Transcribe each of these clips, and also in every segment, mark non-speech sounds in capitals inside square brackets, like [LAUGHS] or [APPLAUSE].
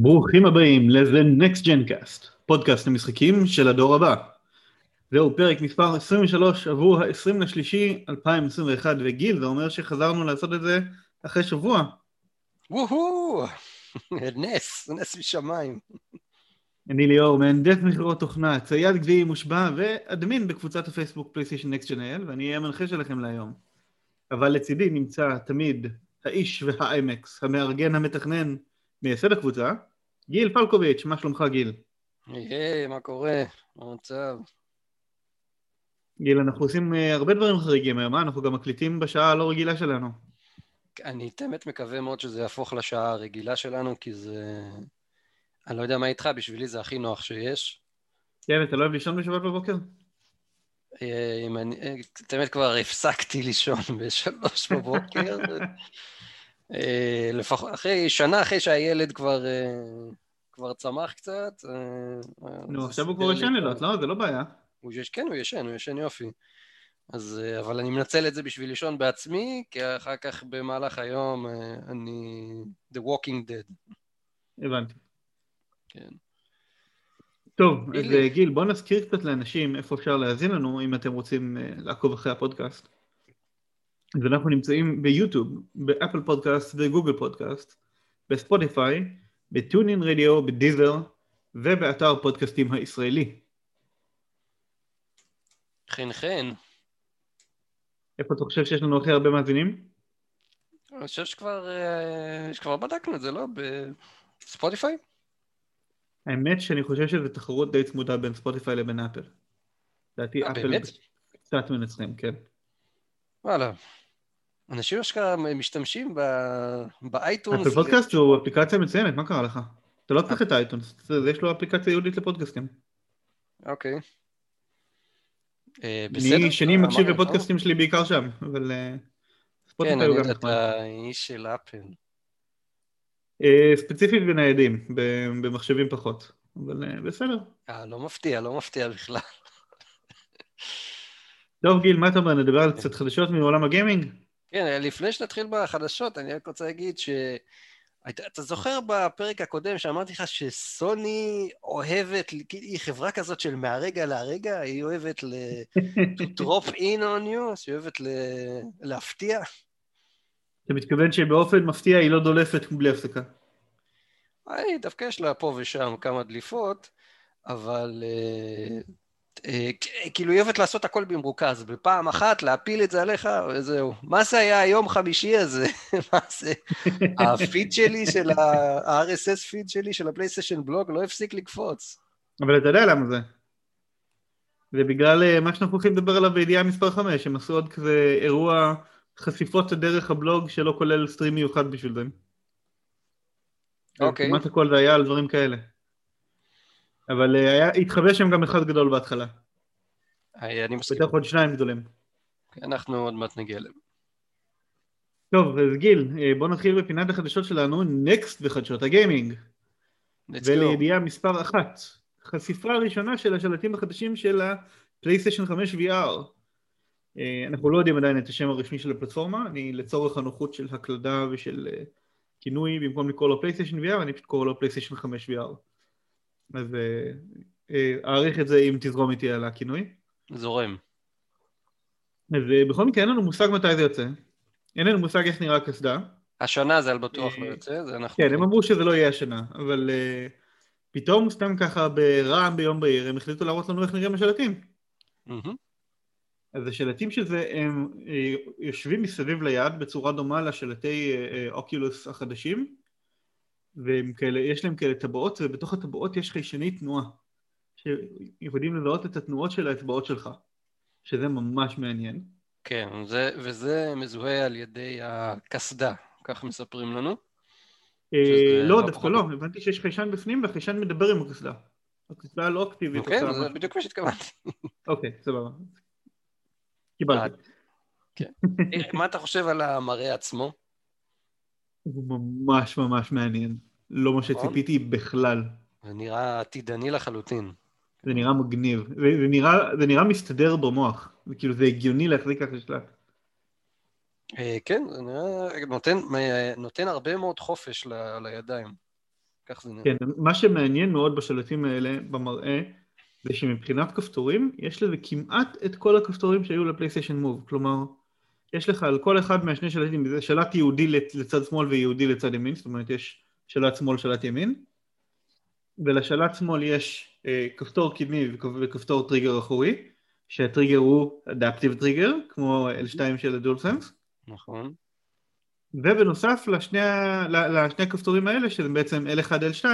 ברוכים הבאים ל-The Next Gen Cast, פודקאסט המשחקים של הדור הבא. זהו פרק מספר 23 עבור ה-20 לשלישי 2021, וגיל, זה אומר שחזרנו לעשות את זה אחרי שבוע. וואו, נס, נס משמיים. אני ליאור, מהנדס מכירות תוכנה, צייד גביעי מושבע ואדמין בקבוצת הפייסבוק פלייסטיישן נקסט ג'נאל, ואני אהיה המנחה שלכם להיום. אבל לצידי נמצא תמיד האיש והאיימקס, המארגן המתכנן, מייסד הקבוצה, גיל פלקוביץ', מה שלומך גיל? היי, מה קורה? מה המצב? גיל, אנחנו עושים uh, הרבה דברים חריגים היום, אה? אנחנו גם מקליטים בשעה הלא רגילה שלנו. אני באמת מקווה מאוד שזה יהפוך לשעה הרגילה שלנו, כי זה... אני לא יודע מה איתך, בשבילי זה הכי נוח שיש. כן, אתה לא אוהב לישון בשבת בבוקר? אה, אם אני... באמת כבר הפסקתי לישון [LAUGHS] בשלוש בבוקר. לפחות אחרי, שנה אחרי שהילד כבר, כבר צמח קצת. נו, עכשיו הוא כבר ישן לילות, לא? זה לא בעיה. הוא יש, כן, הוא ישן, הוא ישן יופי. אז, אבל אני מנצל את זה בשביל לישון בעצמי, כי אחר כך במהלך היום אני The Walking Dead. הבנתי. כן. טוב, אז גיל, בוא נזכיר קצת לאנשים איפה אפשר להאזין לנו, אם אתם רוצים לעקוב אחרי הפודקאסט. אז אנחנו נמצאים ביוטיוב, באפל פודקאסט וגוגל פודקאסט, בספוטיפיי, בטונין רדיו, בדיזר ובאתר פודקאסטים הישראלי. חן חן. איפה אתה חושב שיש לנו הכי הרבה מאזינים? אני חושב שכבר, אה, שכבר בדקנו את זה, לא? בספוטיפיי? האמת שאני חושב שזו תחרות די צמודה בין ספוטיפיי לבין אפל. לדעתי אה, אפל באמת? קצת מנצחים, כן. וואלה. אנשים אשכרה משתמשים ב iTunes. Apple Podcast הוא אפליקציה מצוינת, מה קרה לך? אתה לא צריך את ה iTunes, יש לו אפליקציה ייעודית לפודקאסטים. אוקיי. אה, בסדר. אני שני אה, מקשיב לפודקאסטים שלי בעיקר שם, אבל אה, כן, אני יודע. אתה איש של אפל. אה, ספציפית בניידים, במחשבים פחות, אבל אה, בסדר. אה, לא מפתיע, לא מפתיע בכלל. טוב גיל, מה אתה אומר? נדבר על קצת חדשות מעולם הגיימינג? כן, לפני שנתחיל בחדשות, אני רק רוצה להגיד ש... אתה, זוכר בפרק הקודם שאמרתי לך שסוני אוהבת, כאילו, היא חברה כזאת של מהרגע להרגע, היא אוהבת ל... to [LAUGHS] drop in on you, שהיא אוהבת ל... להפתיע. אתה מתכוון שבאופן מפתיע היא לא דולפת בלי הפסקה. דווקא יש לה פה ושם כמה דליפות, אבל כ- כאילו היא אוהבת לעשות הכל במרוכז, בפעם אחת להפיל את זה עליך, וזהו. מה זה היה היום חמישי הזה? [LAUGHS] מה זה? הפיד שלי של ה-RSS פיד שלי של הפלייסטיישן בלוג לא הפסיק לקפוץ. אבל אתה יודע למה זה. זה בגלל אה, מה שאנחנו הולכים לדבר עליו בידיעה מספר 5, הם עשו עוד כזה אירוע חשיפות דרך הבלוג שלא כולל סטרים מיוחד בשביל זה. אוקיי. כמעט הכל זה היה על דברים כאלה. אבל אה, היה, התחבא שם גם אחד גדול בהתחלה. אני מסכים. בטח עוד שניים גדולים. אנחנו עוד מעט נגיע אליהם. טוב, אז גיל, אה, בוא נתחיל בפינת החדשות שלנו, נקסט בחדשות הגיימינג. ולידיעה מספר אחת, חשיפה ראשונה של השלטים החדשים של הפלייסטיישן 5 VR. אה, אנחנו לא יודעים עדיין את השם הרשמי של הפלטפורמה, אני לצורך הנוחות של הקלדה ושל כינוי, במקום לקרוא לו פלייסטיישן VR, אני פשוט קורא לו פלייסטיישן 5 VR. אז אה, אה, אעריך את זה אם תזרום איתי על הכינוי. זורם. אז אה, בכל מקרה אין לנו מושג מתי זה יוצא, אין לנו מושג איך נראה קסדה. השנה זה על בטוח לא יוצא, זה אנחנו... כן, הם אמרו שזה לא יהיה השנה, אבל פתאום סתם ככה ברעם ביום בהיר הם החליטו להראות לנו איך נראים השלטים. אז השלטים של זה הם יושבים מסביב ליד בצורה דומה לשלטי אוקיולוס החדשים, והם כאלה, יש להם כאלה טבעות, ובתוך הטבעות יש חיישני תנועה, שיודעים לזהות את התנועות של האצבעות שלך, שזה ממש מעניין. כן, זה, וזה מזוהה על ידי הקסדה, כך מספרים לנו. אה, לא, לא דווקא לא, הבנתי שיש חיישן בפנים והחיישן מדבר עם הקסדה. הקסדה לא אקטיבית. עושה זה. בדיוק מה שהתכוונתי. אוקיי, סבבה. קיבלתי. כן. מה אתה חושב על המראה עצמו? הוא ממש ממש מעניין. לא מה נכון. שציפיתי בכלל. זה נראה עתידני לחלוטין. זה נראה מגניב. זה, נראה, זה נראה מסתדר במוח. זה כאילו זה הגיוני להחזיק ככה שלט. אה, כן, זה נראה, נותן, אה, נותן הרבה מאוד חופש ל- לידיים. כך זה נראה. כן, מה שמעניין מאוד בשלטים האלה במראה, זה שמבחינת כפתורים, יש לזה כמעט את כל הכפתורים שהיו לפלייסטיישן מוב. כלומר, יש לך על כל אחד מהשני שלטים, זה שלט יהודי לצד שמאל ויהודי לצד ימין, זאת אומרת יש שלט שמאל, שלט ימין, ולשלט שמאל יש אה, כפתור קדמי וכפתור טריגר אחורי, שהטריגר הוא adaptive trigger, כמו L2 של ה DualSense. נכון. ובנוסף לשני, לשני הכפתורים האלה, שזה בעצם L1, L2,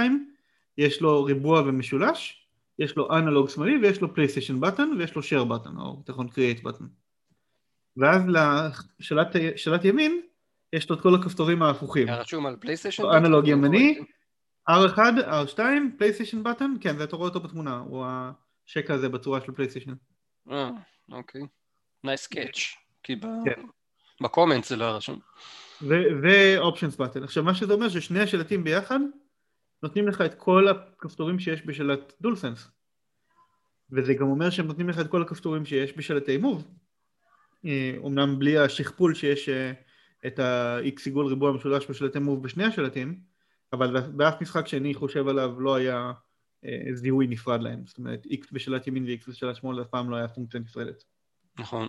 יש לו ריבוע ומשולש, יש לו אנלוג שמאלי ויש לו PlayStation button ויש לו share button, או נכון create button. ואז לשלט ימין, יש לו את כל הכפתורים ההפוכים. היה רשום על פלייסטיישן? אנלוג ימני, R1, R2, PlayStation button, כן, ואתה רואה אותו בתמונה, הוא השקע הזה בצורה של פלייסטיישן. אה, אוקיי. nice catch, כי כן. ב comment זה לא רשום. ו options button. עכשיו מה שזה אומר ששני השלטים ביחד נותנים לך את כל הכפתורים שיש בשלט DualSense. וזה גם אומר שהם נותנים לך את כל הכפתורים שיש בשלטי Move. אומנם אה, בלי השכפול שיש אה, את ה-X עיגול ריבוע משולש בשלטי מוב בשני השלטים, אבל באף משחק שאני חושב עליו לא היה אה, זיהוי נפרד להם. זאת אומרת, X בשלט ימין ו-X בשלט שמאל אף פעם לא היה פונקציה נפרדת. נכון.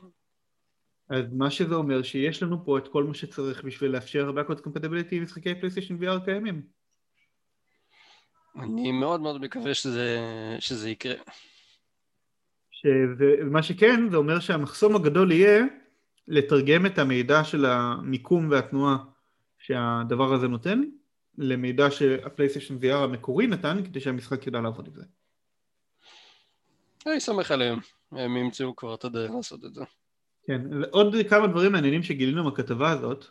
אז מה שזה אומר שיש לנו פה את כל מה שצריך בשביל לאפשר Backwards Compatibility משחקי פלייסטיישן VR קיימים. אני מאוד מאוד מקווה שזה, שזה יקרה. ומה שכן, זה אומר שהמחסום הגדול יהיה לתרגם את המידע של המיקום והתנועה שהדבר הזה נותן, למידע שהפלייסטיישן VR המקורי נתן, כדי שהמשחק ידע לעבוד עם זה. אני סומך עליהם, הם ימצאו כבר את הדרך לעשות את זה. כן, עוד כמה דברים מעניינים שגילינו בכתבה הזאת,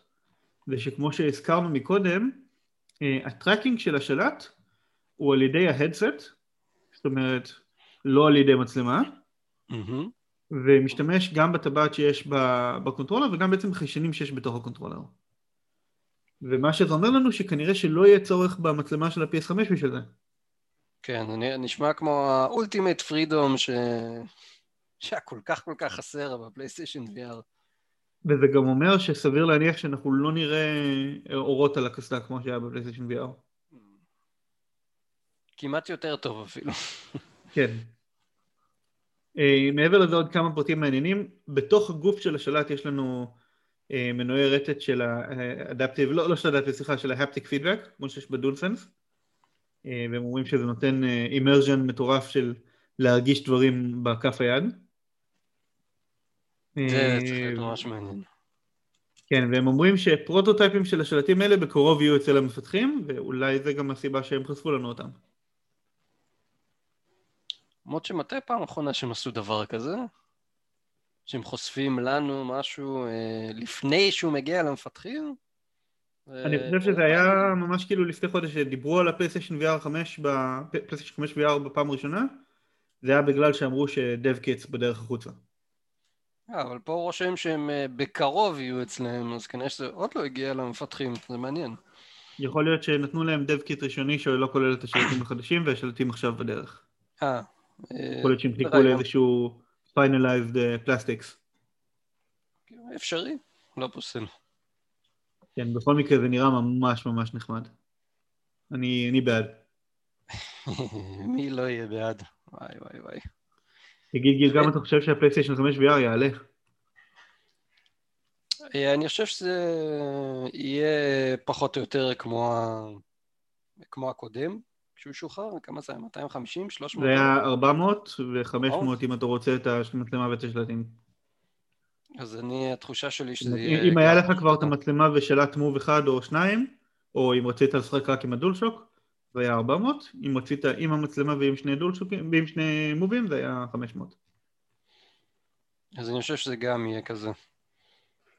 זה שכמו שהזכרנו מקודם, אה, הטראקינג של השלט הוא על ידי ה headset, זאת אומרת לא על ידי מצלמה, mm-hmm. ומשתמש גם בטבעת שיש ב controller וגם בעצם חיישנים שיש בתוך ה controller. ומה שזה אומר לנו שכנראה שלא יהיה צורך במצלמה של ה-PS5 בשביל זה. כן, נשמע כמו ה ultimate freedom ש... שהיה כל כך כל כך חסר בפלייסטיישן VR. וזה גם אומר שסביר להניח שאנחנו לא נראה אורות על הקסדה כמו שהיה בפלייסטיישן VR. כמעט יותר טוב אפילו. כן. Uh, מעבר לזה עוד כמה פרטים מעניינים. בתוך הגוף של השלט יש לנו uh, מנועי רטט של האדפטיב, לא, לא של האדפטיב, סליחה, של ההפטיק פידבק, כמו שיש בדולסנס. והם אומרים שזה נותן אימרז'ן מטורף של להרגיש דברים בכף היד. זה צריך להיות ממש מעניין. כן, והם אומרים שפרוטוטייפים של השלטים האלה בקרוב יהיו אצל המפתחים, ואולי זה גם הסיבה שהם חשפו לנו אותם. למרות שמתי פעם אחרונה שהם עשו דבר כזה? שהם חושפים לנו משהו אה, לפני שהוא מגיע למפתחים? אני חושב שזה היה ממש כאילו לפני חודש שדיברו על הפלייסטיישן VR 5, פלייסטיישן 5 VR בפעם הראשונה, זה היה בגלל שאמרו ש dev kits בדרך החוצה. אה, אבל פה רושם שהם אה, בקרוב יהיו אצלם, אז כנראה שזה עוד לא הגיע למפתחים, זה מעניין. יכול להיות שנתנו להם dev kit ראשוני שלא כולל את השלטים החדשים והשלטים עכשיו בדרך. אה, יכול להיות שהם חיכו לאיזשהו finalized plastics. אה, אפשרי, לא פוסל. כן, בכל מקרה זה נראה ממש ממש נחמד. אני, אני בעד. [LAUGHS] מי לא יהיה בעד? וואי וואי וואי. תגיד גיל, גם אתה חושב שהפלייסטיישן 5 VR יעלה? אה, אני חושב שזה יהיה פחות או יותר כמו, כמו הקודם. כשהוא שוחרר, כמה זה היה? 250? 300? זה היה 400 ו-500 אם אתה רוצה את המצלמה ואת השלטים. אז אני, התחושה שלי שזה יהיה... אם היה לך כבר את המצלמה ושלט מוב אחד או שניים, או אם רצית לשחק רק עם הדולשוק, זה היה 400, אם רצית עם המצלמה ועם שני דולשוקים, ועם שני מובים זה היה 500. אז אני חושב שזה גם יהיה כזה.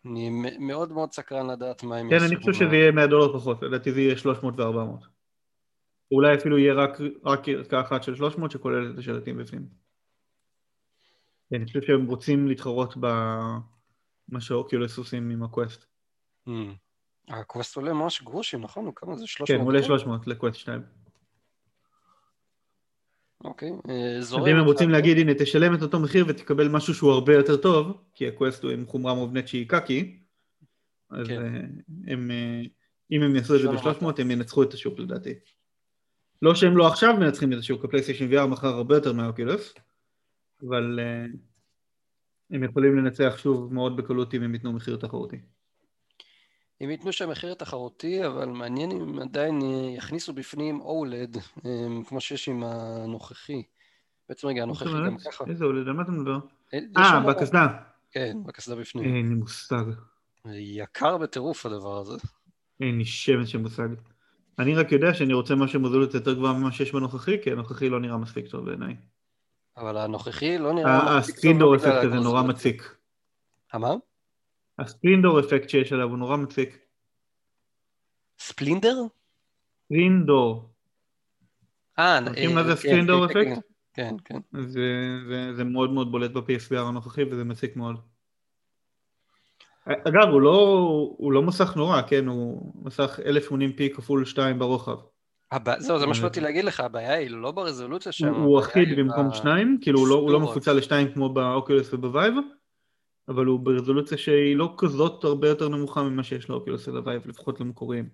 אני מאוד מאוד סקרן לדעת מה הם יעשו. כן, אני חושב שזה יהיה 100 דולר פחות, לדעתי זה יהיה 300 ו-400. אולי אפילו יהיה רק, רק ערכה אחת של 300 שכוללת את השלטים בפנים. אני חושב שהם רוצים להתחרות במה ש Oculus עושים עם ה Quest. Hmm. ה Quest עולה ממש גרושים, נכון? כמה זה? 300? כן, עולה 300 ל Quest 2. אוקיי, אה, אז אם הם רוצים להגיד, הנה, תשלם את אותו מחיר ותקבל משהו שהוא הרבה יותר טוב, כי ה Quest הוא עם חומרה מובנית שהיא קקי, אז כן. אה, הם, אה, אם הם יעשו את זה ב-300, הם ינצחו את השוק לדעתי. לא שהם לא עכשיו מנצחים את השוק, הפלייסטיישן VR מכר הרבה יותר מה Oculus, אבל uh, הם יכולים לנצח שוב מאוד בקלות אם הם ייתנו מחיר תחרותי. הם ייתנו שם מחיר תחרותי, אבל מעניין אם עדיין יכניסו בפנים אולד, כמו שיש עם הנוכחי. בעצם רגע, הנוכחי גם ככה. איזה אולד? על מה אתה מדבר? אה, בקסדה. כן, בקסדה בפנים. אין לי מושג. יקר בטירוף הדבר הזה. אין לי שמץ של מושג. אני רק יודע שאני רוצה משהו מוזלות יותר גבוהה ממה שיש בנוכחי, כי הנוכחי לא נראה מספיק טוב בעיניי. אבל הנוכחי לא נראה מספיק טוב. ה screen door effect הזה נורא מציק. מה? ה screen door effect שיש עליו הוא נורא מציק. ספלינדר? Screen door. אה, מכירים מה זה screen door effect? כן, כן. זה מאוד מאוד בולט ב-PSVR הנוכחי וזה מציק מאוד. אגב, הוא לא, הוא לא מסך נורא, כן? הוא מסך 1080p כפול 2 ברוחב. הבא, זהו, זה מה שבאתי להגיד לך, הבעיה היא לא ברזולוציה שם. הוא אחיד במקום 2, כאילו הוא לא, הוא לא מפוצל ל-2 כמו ב Oculus וב Vive, אבל הוא ברזולוציה שהיא לא כזאת הרבה יותר נמוכה ממה שיש ל Oculus וב Vive, לפחות למקוריים.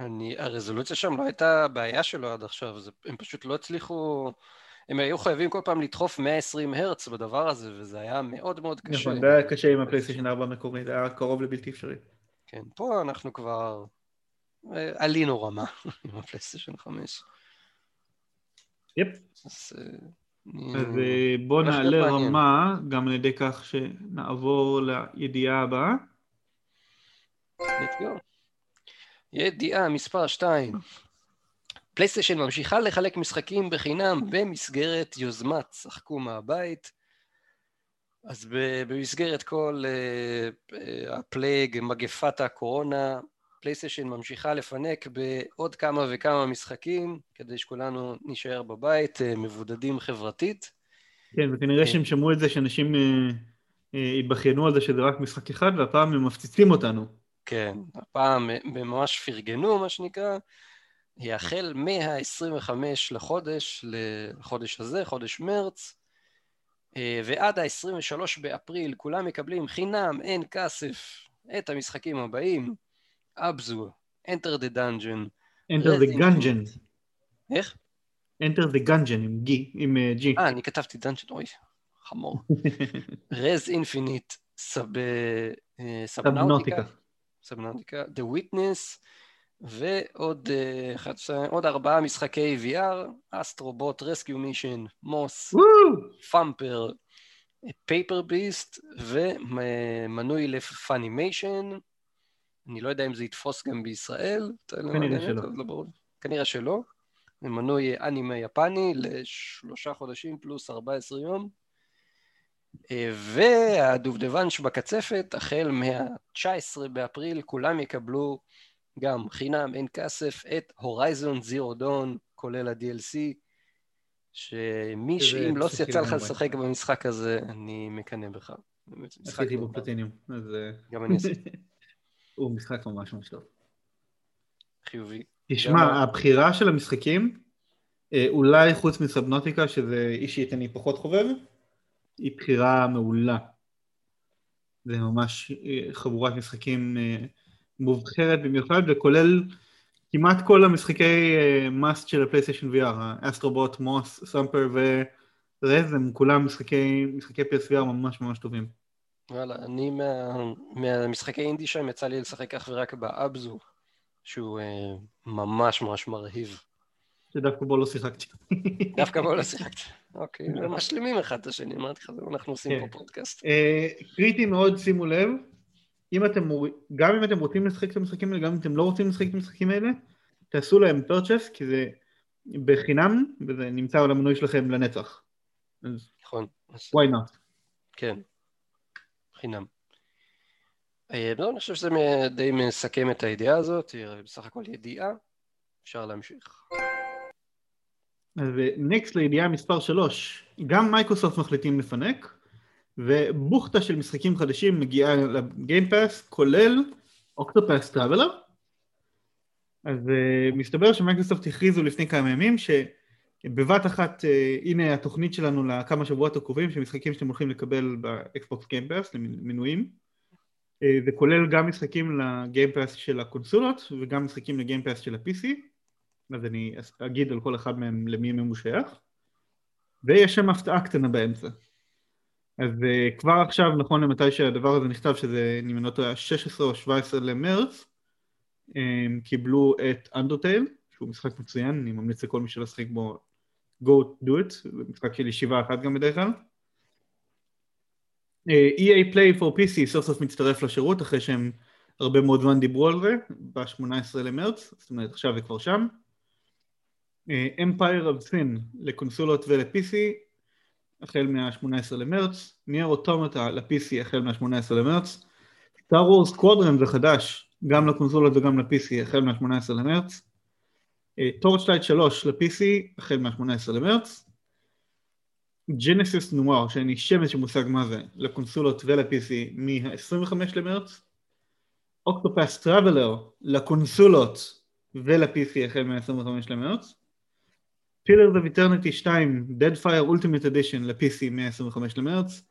אני, הרזולוציה שם לא הייתה בעיה שלו עד עכשיו, זה, הם פשוט לא הצליחו... הם היו חייבים כל פעם לדחוף 120 הרץ בדבר הזה, וזה היה מאוד מאוד קשה. נכון, זה היה קשה עם הפלייסטיישן 4 המקורי, זה היה קרוב לבלתי אפשרי. כן, פה אנחנו כבר אה, עלינו רמה עם הפלייסטיישן 5. יפ. אז, אה, אז אה, בואו נעלה רמה, גם על ידי כך שנעבור לידיעה הבאה. ידיעה מספר 2. פלייסטיישן ממשיכה לחלק משחקים בחינם במסגרת יוזמת שחקו מהבית. אז במסגרת כל uh, ה plague, מגפת הקורונה, פלייסטיישן ממשיכה לפנק בעוד כמה וכמה משחקים, כדי שכולנו נישאר בבית, uh, מבודדים חברתית. כן, וכנראה שהם שמעו את זה שאנשים התבכיינו על זה שזה רק משחק אחד, והפעם הם מפציצים אותנו. כן, הפעם הם ממש פרגנו, מה שנקרא. החל מה-25 לחודש, לחודש הזה, חודש מרץ, אה, ועד ה-23 באפריל כולם מקבלים חינם, אין כסף, את המשחקים הבאים, Abzu, Enter the Dungeon, Enter the Gungeon. איך? Enter the Gungeon עם G, עם אה, G. אה, אני כתבתי Dungeon, אוי, חמור. [LAUGHS] Rez Infinite, Subnautica. Subnautica. The Witness, ועוד uh, ארבעה משחקי VR, Astro Bot, Rescue Mission, Moss, Thumper, Paper Beast ומנוי ל Funimation. אני לא יודע אם זה יתפוס גם בישראל. כנראה שלא. לא כנראה שלא. זה מנוי אנימה יפני לשלושה חודשים פלוס 14 יום. אה, והדובדבן שבקצפת, החל מה-19 באפריל, כולם יקבלו גם חינם, אין כסף, את Horizon Zero Dawn, כולל ה-DLC, שמי שאם לא יצא לך לשחק במשחק הזה, אני מקנא בך. עשיתי בו פלטיניום, אז... אה, גם אני עשיתי. [LAUGHS] הוא משחק ממש ממש טוב. חיובי. תשמע, הבחירה של המשחקים, אה, אולי חוץ מסבנוטיקה, שזה אישית אני פחות חובב, היא בחירה מעולה. זה ממש אה, חבורת משחקים מובחרת במיוחד וכולל כמעט כל המשחקי must של הפלייסטיישן VR, Astro Bot, Moss, Thumper ו Rez הם כולם משחקי, משחקי PSVR ממש ממש טובים. וואלה, אני מה, מהמשחקי אינדי שם יצא לי לשחק אך ורק ב Abzu, שהוא אה, ממש ממש מרהיב. שדווקא בו לא שיחקתי. [LAUGHS] דווקא בו לא שיחקתי. אוקיי, משלימים אחד את השני, אמרתי לך, אנחנו עושים פה כן. פודקאסט. אה, קריטי מאוד, שימו לב, אם אתם, גם אם אתם רוצים לשחק את המשחקים האלה, גם אם אתם לא רוצים לשחק את המשחקים האלה, תעשו להם purchase, כי זה בחינם, וזה נמצא על המנוי שלכם לנצח. נכון. why not? כן, חינם. אה, לא, אני חושב שזה די מסכם את הידיעה הזאת, היא בסך הכל ידיעה, אפשר להמשיך. אז next לידיעה מספר 3, גם מייקרוסופט מחליטים לפנק, ובוכטה של משחקים חדשים מגיעה ל Game Pass, כולל Octopath Traveler. אז uh, מסתבר שמייקרוסופט הכריזו לפני כמה ימים שבבת אחת, uh, הנה התוכנית שלנו לכמה שבועות הקרובים, של משחקים שאתם הולכים לקבל באקסבוקס Game Pass, למנויים. Uh, זה כולל גם משחקים ל Game Pass של הקונסולות וגם משחקים ל Game Pass של ה-PC. אז אני אגיד על כל אחד מהם למי מהם הוא שייך, ויש שם הפתעה קטנה באמצע. אז uh, כבר עכשיו, נכון למתי שהדבר הזה נכתב, שזה, אם אני לא טועה, 16 או 17 למרץ, הם קיבלו את אנדרטייל, שהוא משחק מצוין, אני ממליץ לכל מי שלא שחק בו, go do it, זה משחק של ישיבה אחת גם בדרך כלל. אה, EA Play for PC סוף סוף מצטרף לשירות אחרי שהם הרבה מאוד זמן דיברו על זה ב-18 למרץ, זאת אומרת עכשיו זה כבר שם. אה, Empire of Sin לקונסולות ול-PC החל מה-18 למרץ, Nier Automata ל-PC החל מה-18 למרץ, Star Wars Squadrons זה חדש, גם לקונסולות וגם ל-PC החל מה-18 למרץ, Torchlight 3 ל-PC החל מה-18 למרץ, Genesis Noir, שאין שמץ של מושג מה זה, לקונסולות ול-PC מה-25 למרץ, Octopath Traveler לקונסולות ול-PC החל מה-25 למרץ, Pillars of Eternity 2, Deadfire Ultimate Edition ל-PC מ-25 למרץ,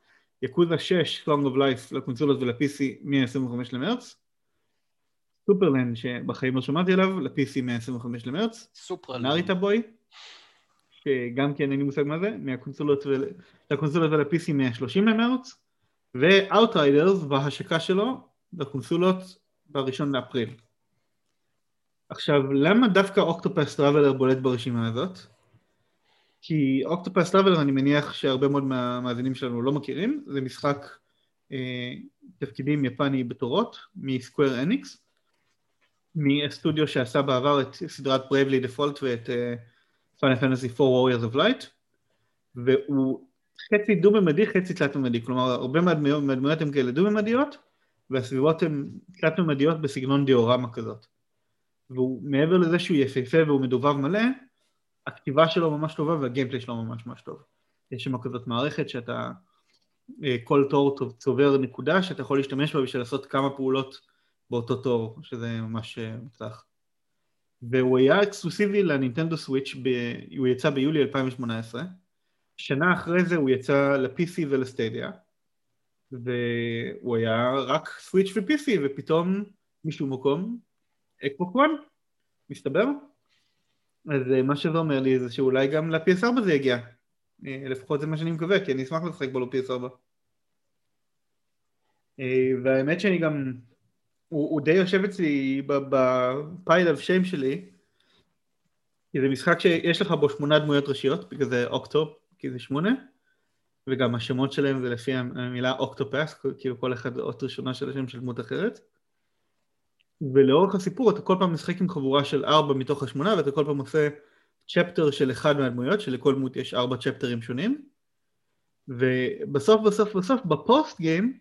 Yakuza 6, Song of Life לקונסולות ול-PC מ-25 למרץ, Supraland שבחיים לא שמעתי עליו, ל-PC מ-25 למרץ, Supraland, Narita Boy, שגם כן אין לי מושג מה זה, מהקונסולות ול... לקונסולות ול-PC מ-30 למרץ, ו-Outriders בהשקה שלו לקונסולות ב-1 לאפריל. עכשיו, למה דווקא Octopath Traveler בולט ברשימה הזאת? כי Octopath Traveler אני מניח שהרבה מאוד מהמאזינים שלנו לא מכירים, זה משחק אה, תפקידים יפני בתורות מ Square Enix, מהסטודיו שעשה בעבר את סדרת Bravely Default ואת Final Fantasy 4 Warriors of Light, והוא חצי דו-ממדי, חצי תלת-ממדי, כלומר הרבה מהדמויות הן כאלה דו-ממדיות, והסביבות הן תלת-ממדיות בסגנון דיאורמה כזאת. והוא מעבר לזה שהוא יפהפה והוא מדובב מלא, הכתיבה שלו ממש טובה והגיימפלי שלו ממש ממש טוב. יש שם כזאת מערכת שאתה, אה, כל תור צובר נקודה שאתה יכול להשתמש בה בשביל לעשות כמה פעולות באותו תור, שזה ממש אה, מוצלח. והוא היה אקסקלוסיבי לנינטנדו סוויץ', ב... הוא יצא ביולי 2018, שנה אחרי זה הוא יצא ל-PC ולסטדיה, והוא היה רק סוויץ' ו-PC, ופתאום משום מקום, אקבוק 1, מסתבר. אז אה, מה שזה אומר לי זה שאולי גם ל-PS4 זה יגיע. אה, לפחות זה מה שאני מקווה, כי אני אשמח לשחק בו ל-PS4. אה, והאמת שאני גם, הוא, הוא די יושב אצלי בפייל of shame שלי, כי זה משחק שיש לך בו שמונה דמויות ראשיות, בגלל זה Octo, כי זה שמונה, וגם השמות שלהם זה לפי המילה Octopath, כאילו כל אחד אות ראשונה של השם של דמות אחרת. ולאורך הסיפור אתה כל פעם משחק עם חבורה של ארבע מתוך השמונה ואתה כל פעם עושה chapter של אחד מהדמויות, שלכל דמות יש ארבע chapter ים שונים. ובסוף בסוף בסוף ב post game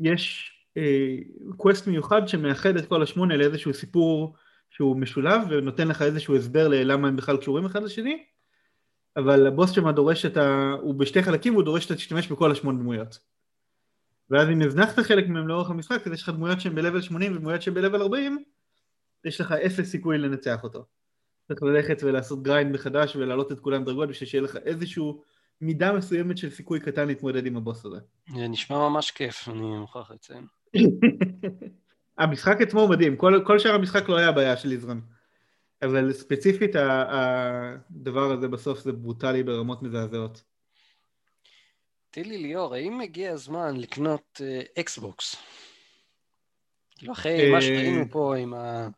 יש אה, quest מיוחד שמאחד את כל השמונה לאיזשהו סיפור שהוא משולב ונותן לך איזשהו הסבר ללמה הם בכלל קשורים אחד לשני. אבל הבוס שם דורש את ה... הוא בשתי חלקים והוא דורש שאתה תשתמש בכל השמונה דמויות ואז אם הזנחת חלק מהם לאורך המשחק, אז יש לך דמויות שהן ב-level 80 ודמויות שהן ב-level 40, יש לך אפס סיכוי לנצח אותו. צריך ללכת ולעשות grind מחדש ולהעלות את כולם דרגות בשביל שיהיה לך איזשהו מידה מסוימת של סיכוי קטן להתמודד עם הבוס הזה. זה נשמע ממש כיף, אני מוכרח לציין. [LAUGHS] המשחק עצמו מדהים, כל, כל שאר המשחק לא היה בעיה של לזרם. אבל ספציפית הדבר הזה בסוף זה ברוטלי ברמות מזעזעות. תגיד לי ליאור, האם הגיע הזמן לקנות אקסבוקס? כאילו אחרי מה שראינו פה עם ה...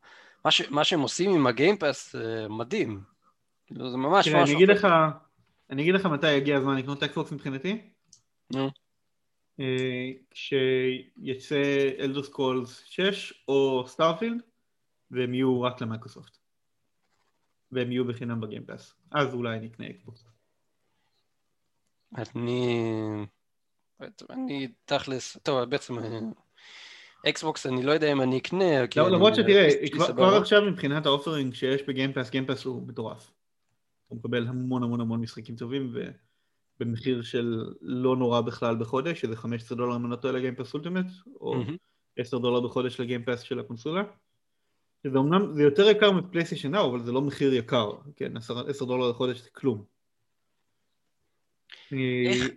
מה, ש... מה שהם עושים עם ה Game Pass מדהים. כאילו זה ממש משהו... אני אגיד לך, אני אגיד לך מתי יגיע הזמן לקנות אקסבוקס מבחינתי. נו. כשיצא Elder Scrolls 6 או Starfield והם יהיו רק למייקרוסופט והם יהיו בחינם ב Game Pass אז אולי נקנה אקסבוקס אני... אני תכלס, טוב, בעצם אקסבוקס אני לא יודע אם אני אקנה, לא, למרות שתראה, כבר עכשיו מבחינת האופרינג שיש בגיימפאס, גיימפאס הוא מטורף. אתה מקבל המון המון המון משחקים טובים ובמחיר של לא נורא בכלל בחודש, שזה 15 דולר אם אני לא טועה ל Game Pass Ultimate, או 10 דולר בחודש ל Game Pass של הקונסולה. שזה אמנם, זה יותר יקר מ PlayStation Now, אבל זה לא מחיר יקר, כן, 10 דולר לחודש זה כלום. איך...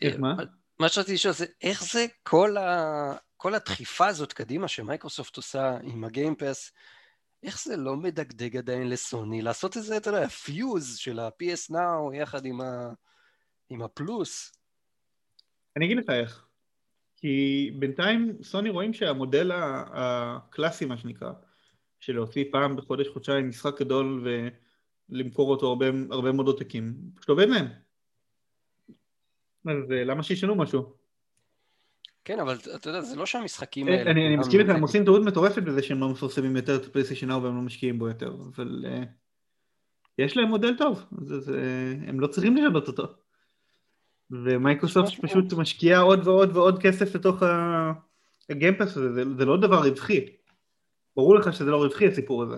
איך מה? מה שרציתי לשאול זה איך זה כל, ה... כל הדחיפה הזאת קדימה שמייקרוסופט עושה עם ה Game Pass, איך זה לא מדגדג עדיין לסוני לעשות איזה, אתה יודע, פיוז של ה-PS Now יחד עם, ה... עם הפלוס? אני אגיד לך איך. כי בינתיים סוני רואים שהמודל הקלאסי, מה שנקרא, של להוציא פעם בחודש, חודשיים משחק גדול ולמכור אותו הרבה, הרבה מאוד עותקים, פשוט עובד להם. אז אה, למה שישנו משהו? כן, אבל אתה יודע, זה לא שהמשחקים האלה... אני, אני מסכים איתך, הם עושים טעות מטורפת בזה שהם לא מפרסמים יותר את הפלייסטיישן 4 והם לא משקיעים בו יותר, אבל אה, יש להם מודל טוב, אז אה, הם לא צריכים לשנות אותו. ומייקרוסופט פשוט משקיעה עוד ועוד ועוד כסף לתוך ה Game Pass הזה, זה, זה לא דבר רווחי. ברור לך שזה לא רווחי הסיפור הזה.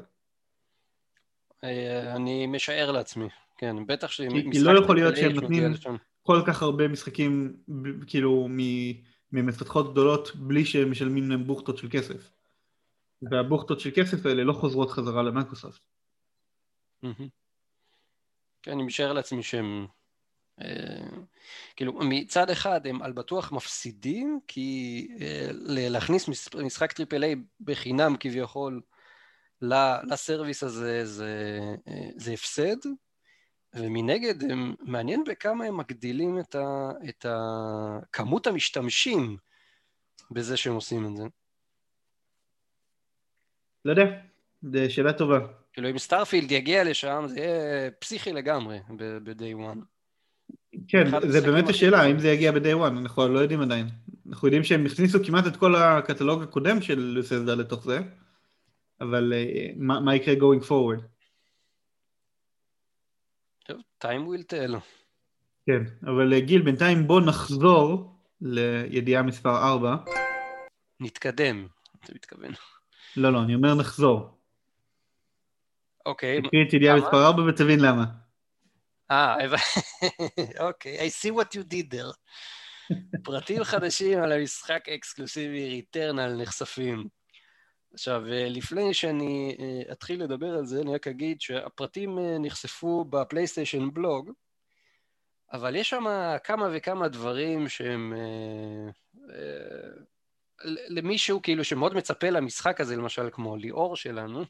אני משער לעצמי, כן, בטח ש... כי לא יכול להיות שהם נותנים כל כך הרבה משחקים, כאילו, ממפתחות גדולות בלי שהם משלמים להם בוכטות של כסף. והבוכטות של כסף האלה לא חוזרות חזרה למייקרוסופט. כן, אני משער לעצמי שהם... אה, כאילו, מצד אחד הם על בטוח מפסידים, כי אה, להכניס משחק triple A בחינם כביכול ל service הזה זה, אה, זה הפסד, ומנגד, הם, מעניין בכמה הם מגדילים את, ה, את ה, כמות המשתמשים בזה שהם עושים את זה. לא יודע, זו שאלה טובה. כאילו אם Starfield יגיע לשם זה יהיה פסיכי לגמרי ב-day one. כן, זה באמת השאלה, האם זה יגיע ב-day one, אנחנו לא יודעים עדיין. אנחנו יודעים שהם הכניסו כמעט את כל הקטלוג הקודם של סלדה לתוך זה, אבל מה, מה יקרה going forward? טוב, time will tell. כן, אבל אה, גיל, בינתיים בוא נחזור לידיעה מספר 4. נתקדם, אתה מתכוון. לא, לא, אני אומר נחזור. אוקיי. תקריא את ידיעה מספר 4 ותבין למה. אה, [LAUGHS] אוקיי, I see what you did there. [LAUGHS] פרטים חדשים על המשחק האקסקלוסיבי ריטרנל נחשפים. עכשיו, אה, לפני שאני אה, אתחיל לדבר על זה, אני רק אגיד שהפרטים אה, נחשפו ב PlayStation Blog, אבל יש שם כמה וכמה דברים שהם... למישהו כאילו שמאוד מצפה למשחק הזה, למשל כמו ליאור שלנו,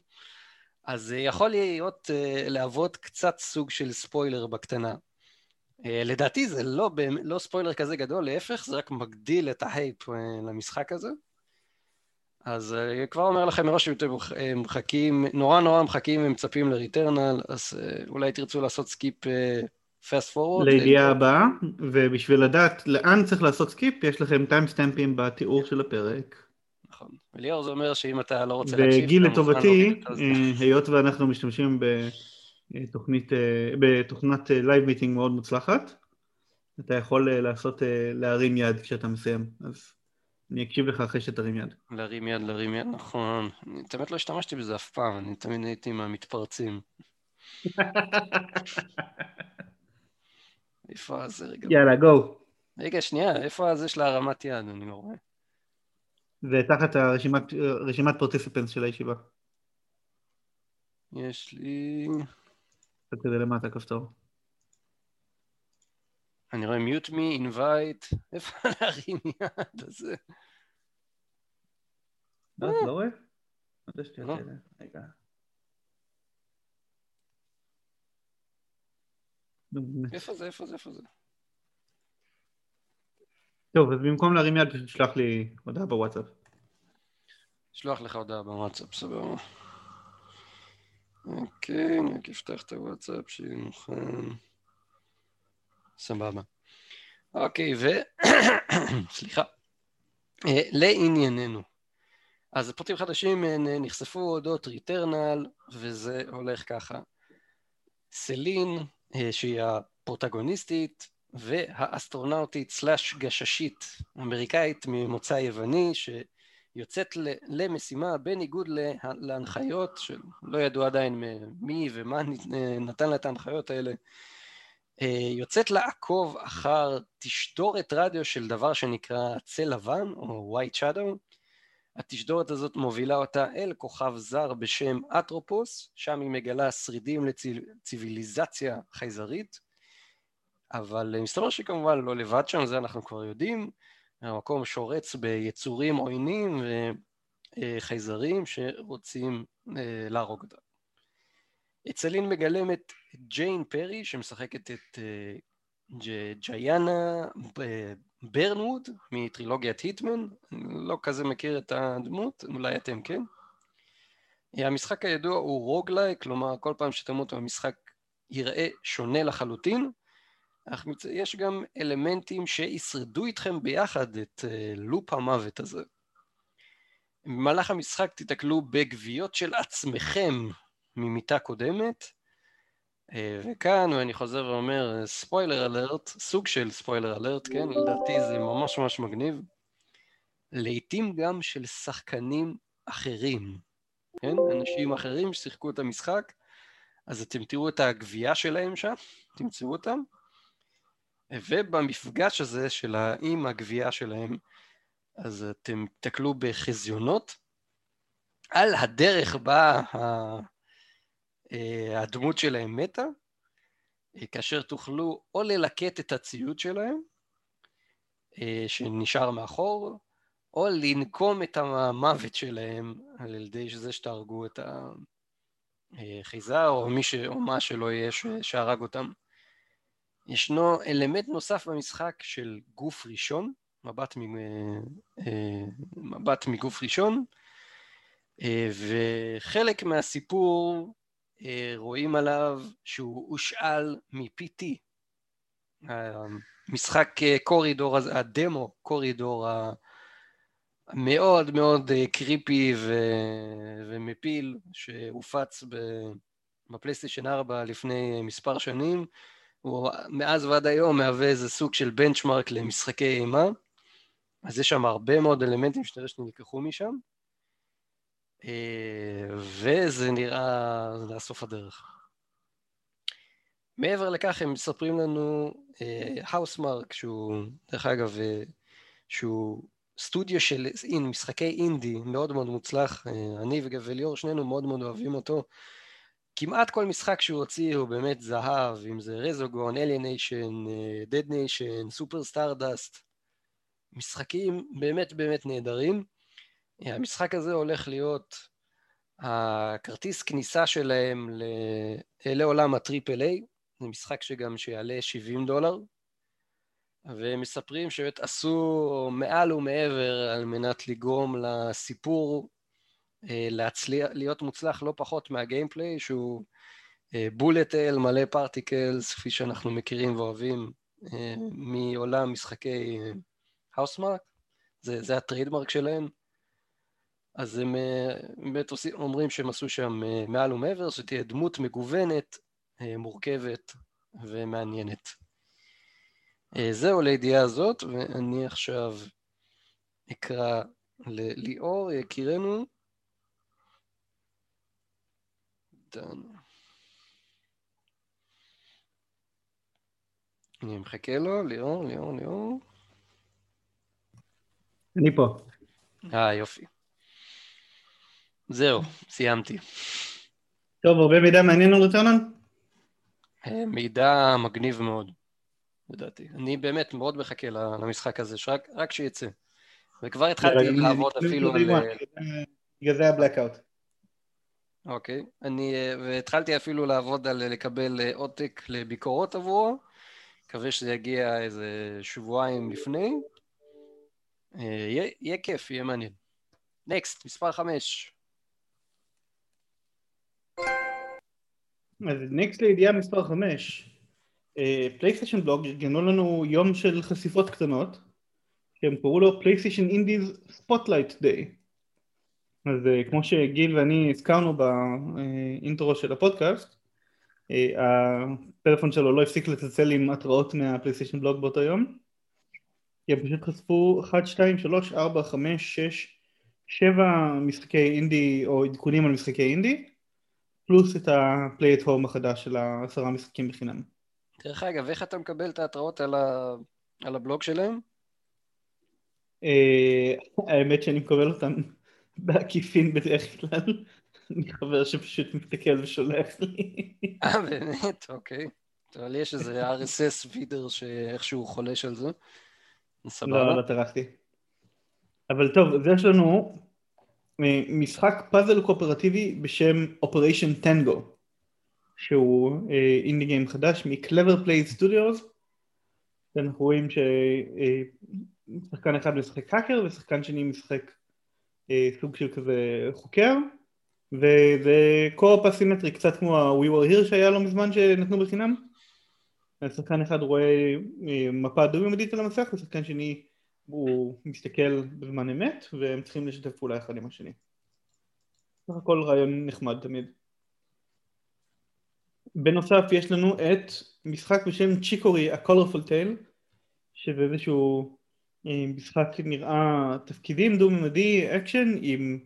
אז יכול להיות להוות קצת סוג של ספוילר בקטנה. לדעתי זה לא, לא ספוילר כזה גדול, להפך, זה רק מגדיל את ההייפ למשחק הזה. אז אה, כבר אומר לכם מראש שאתם אה, מחכים, נורא נורא מחכים ומצפים ל Returnal, אז אה, אולי תרצו לעשות skip fast forward. לידיעה הבאה, ובשביל לדעת לאן צריך לעשות skip, יש לכם טיימסטמפים בתיאור של הפרק. נכון. וליאור זה אומר שאם אתה לא רוצה להקשיב... וגיל לטובתי, היות ואנחנו משתמשים בתוכנית, בתוכנת live meeting מאוד מוצלחת, אתה יכול לעשות, להרים יד כשאתה מסיים, אז אני אקשיב לך אחרי שתרים יד. להרים יד, להרים יד, נכון. אני תמיד לא השתמשתי בזה אף פעם, אני תמיד הייתי מהמתפרצים. [LAUGHS] איפה הזה רגע? יאללה, גו. רגע, שנייה, איפה הזה של הרמת יד? אני לא רואה. זה תחת הרשימת, רשימת פרטיסיפנס של הישיבה. יש לי... קצת כזה למטה כפתור. אני רואה מיוט מי, אינווייט, איפה להרים יד הזה? לא, לא רואה? לא. רגע. איפה זה, איפה זה, איפה זה? טוב, אז במקום להרים יד, פשוט שלח לי הודעה בוואטסאפ. שלוח לך הודעה בוואטסאפ, סבבה. אוקיי, אני רק אפתח את הוואטסאפ שיהיה מוכן. סבבה. אוקיי, ו... [COUGHS] סליחה. אה, לענייננו. אז פרטים חדשים אה, נחשפו אודות ריטרנל, וזה הולך ככה. סלין, אה, שהיא הפרוטגוניסטית, והאסטרונאוטית סלאש גששית אמריקאית ממוצא יווני, שיוצאת למשימה בניגוד להנחיות, שלא ידעו עדיין מי ומה נתן לה את ההנחיות האלה, יוצאת לעקוב אחר תשדורת רדיו של דבר שנקרא צל לבן או white shadow. התשדורת הזאת מובילה אותה אל כוכב זר בשם אטרופוס, שם היא מגלה שרידים לציוויליזציה חייזרית, אבל מסתבר שכמובן לא לבד שם, זה אנחנו כבר יודעים, המקום שורץ ביצורים עוינים אה, חייזרים שרוצים אה, להרוג אותה. צלין מגלם את ג'יין פרי שמשחקת את ג'יינה ברנווד מטרילוגיית היטמן, לא כזה מכיר את הדמות, אולי אתם כן. המשחק הידוע הוא רוגלייק, כלומר כל פעם שתמות המשחק ייראה שונה לחלוטין, אך יש גם אלמנטים שישרדו איתכם ביחד את לופ המוות הזה. במהלך המשחק תיתקלו בגוויות של עצמכם ממיטה קודמת, אה, וכאן אני חוזר ואומר ספוילר אלרט, סוג של ספוילר אלרט, כן? לדעתי זה ממש ממש מגניב. לעתים גם של שחקנים אחרים, כן? אנשים אחרים ששיחקו את המשחק, אז אתם תראו את הגבייה שלהם שם, תמצאו אותם, ובמפגש הזה של עם הגבייה שלהם, אז אתם תקלו בחזיונות. על הדרך בה הדמות שלהם מתה, אה, כאשר תוכלו או ללקט את הציוד שלהם, אה, שנשאר מאחור, או לנקום את המוות שלהם על ידי זה שתהרגו את החייזר או, ש... או מה שלא יהיה שהרג אותם. ישנו אלמנט נוסף במשחק של גוף ראשון, מבט, מ... מבט מגוף ראשון, וחלק מהסיפור אה, רואים עליו שהוא הושאל מ-PT. המשחק אה, קורידור, הדמו קורידור המאוד מאוד אה, קריפי ו... ומפיל שהופץ בפלייסטיישן 4 לפני מספר שנים, הוא מאז ועד היום מהווה איזה סוג של בנצ'מארק למשחקי אימה, אז יש שם הרבה מאוד אלמנטים יודע שנלקחו משם. אה, וזה נראה, זה סוף הדרך. מעבר לכך הם מספרים לנו האוסמרק, uh, שהוא, דרך אגב, uh, שהוא סטודיו של אין, משחקי אינדי מאוד מאוד מוצלח, אני וליאור שנינו מאוד מאוד אוהבים אותו. כמעט כל משחק שהוא הוציא הוא באמת זהב, אם זה Resogun, Alienation, Dead Nation, Super Stardust, משחקים באמת באמת נהדרים. המשחק הזה הולך להיות הכרטיס כניסה שלהם לעולם ה triple A, זה משחק שגם שיעלה 70 דולר, והם מספרים שבאמת עשו מעל ומעבר על מנת לגרום לסיפור אה, להצליח, להיות מוצלח לא פחות מהגיימפליי, שהוא bullet אה, hell מלא particles, כפי שאנחנו מכירים ואוהבים אה, מעולם משחקי Housemarque, זה, זה ה trademark שלהם. אז הם אה, באמת אומרים שהם עשו שם אה, מעל ומעבר, שתהיה דמות מגוונת, אה, מורכבת ומעניינת. זהו לידיעה הזאת, ואני עכשיו אקרא לליאור, יקירנו. דן. אני מחכה לו, ליאור, ליאור, ליאור. אני פה. אה, יופי. זהו, סיימתי. טוב, הרבה מידע מעניין על רטרנן? אה, מידע מגניב מאוד, לדעתי. אני באמת מאוד מחכה למשחק הזה, שרק רק שיצא. וכבר התחלתי לעבוד אפילו על... בגלל זה הבלקאוט. אוקיי, אני... אה, והתחלתי אפילו לעבוד על לקבל אה, עותק לביקורות עבורו. מקווה שזה יגיע איזה שבועיים לפני. יהיה כיף, יהיה מעניין. next, מספר חמש. אז next לידיעה מספר 5 PlayStation Blog ארגנו לנו יום של חשיפות קטנות שהם קראו לו PlayStation Indies Spotlight Day אז אה, כמו שגיל ואני הזכרנו באינטרו של הפודקאסט אה, הפלאפון שלו לא הפסיק לצלצל עם התראות מה PlayStation Blog באותו יום. כי הם פשוט חשפו 1, 2, 3, 4, 5, 6, 7 משחקי אינדי או עדכונים על משחקי אינדי פלוס את הפליי את הום החדש של העשרה משחקים בחינם. דרך אגב, איך אתה מקבל את ההתראות על, ה... על הבלוג שלהם? אה, האמת שאני מקבל אותם [LAUGHS] בעקיפין בדרך כלל. אני חבר שפשוט מסתכל ושולח לי. [LAUGHS] אה, באמת? אוקיי. אבל יש איזה RSS וידר שאיכשהו חולש על זה. סבבה. לא, לא טרחתי. אבל טוב, אז יש לנו משחק פאזל קואופרטיבי בשם Operation Tango שהוא אינדי גיים חדש מ-Clever Play Studios אנחנו רואים ששחקן אחד משחק האקר ושחקן שני משחק סוג של כזה חוקר. וזה co-op אסימטרי קצת כמו ה-We Were Here שהיה לא מזמן שנתנו בחינם. שחקן אחד רואה מפה דו-ממדית על המסך ושחקן שני הוא מסתכל בזמן אמת והם צריכים לשתף פעולה אחד עם השני. סך הכל רעיון נחמד תמיד. בנוסף יש לנו את משחק בשם Chicory A Colorful Tale שזה איזשהו אה, משחק נראה תפקידים דו-ממדי אקשן עם